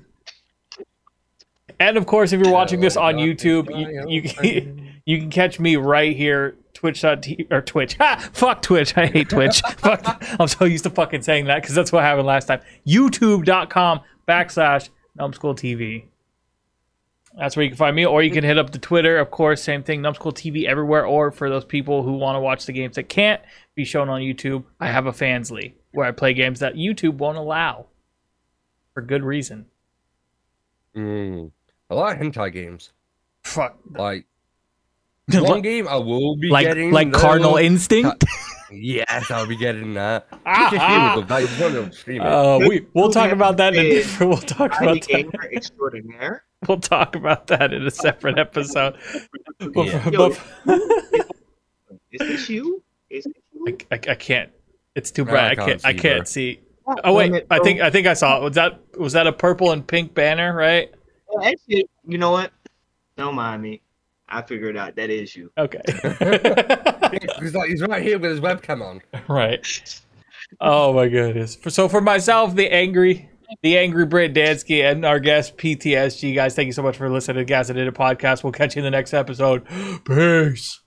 and of course, if you're watching this on YouTube, you, you, you can catch me right here, twitch.tv or Twitch. Ha! Fuck Twitch. I hate Twitch. Fuck. I'm so used to fucking saying that because that's what happened last time. YouTube.com backslash Numbschool TV. That's where you can find me, or you can hit up the Twitter, of course, same thing, Numbschool TV everywhere, or for those people who want to watch the games that can't be shown on YouTube, I have a Fansly where I play games that YouTube won't allow for good reason. mm, a lot of hentai games. Fuck. Like one game, I will be like getting like the- Carnal Instinct. Yes, I'll be getting that. Ah, Just ah. with the I just want to stream it. Uh, we we'll talk about that in a different. We'll talk about that. extraordinaire. We'll talk about that in a separate episode. Yeah. Yo, Is this you? Is it you? I, I, I can't. It's too bright. I I can't can't. I see, can't see. Oh wait, I think I think I saw it. Was that was that a purple and pink banner? Right. Well, Actually, you know what? Don't mind me. I figured out that is you. Okay. he's, like, he's right here with his webcam on. right. Oh my goodness. So for myself, the angry, the angry Britt Dansky, and our guest PTSG guys, thank you so much for listening to Gas and Edit podcast. We'll catch you in the next episode. Peace.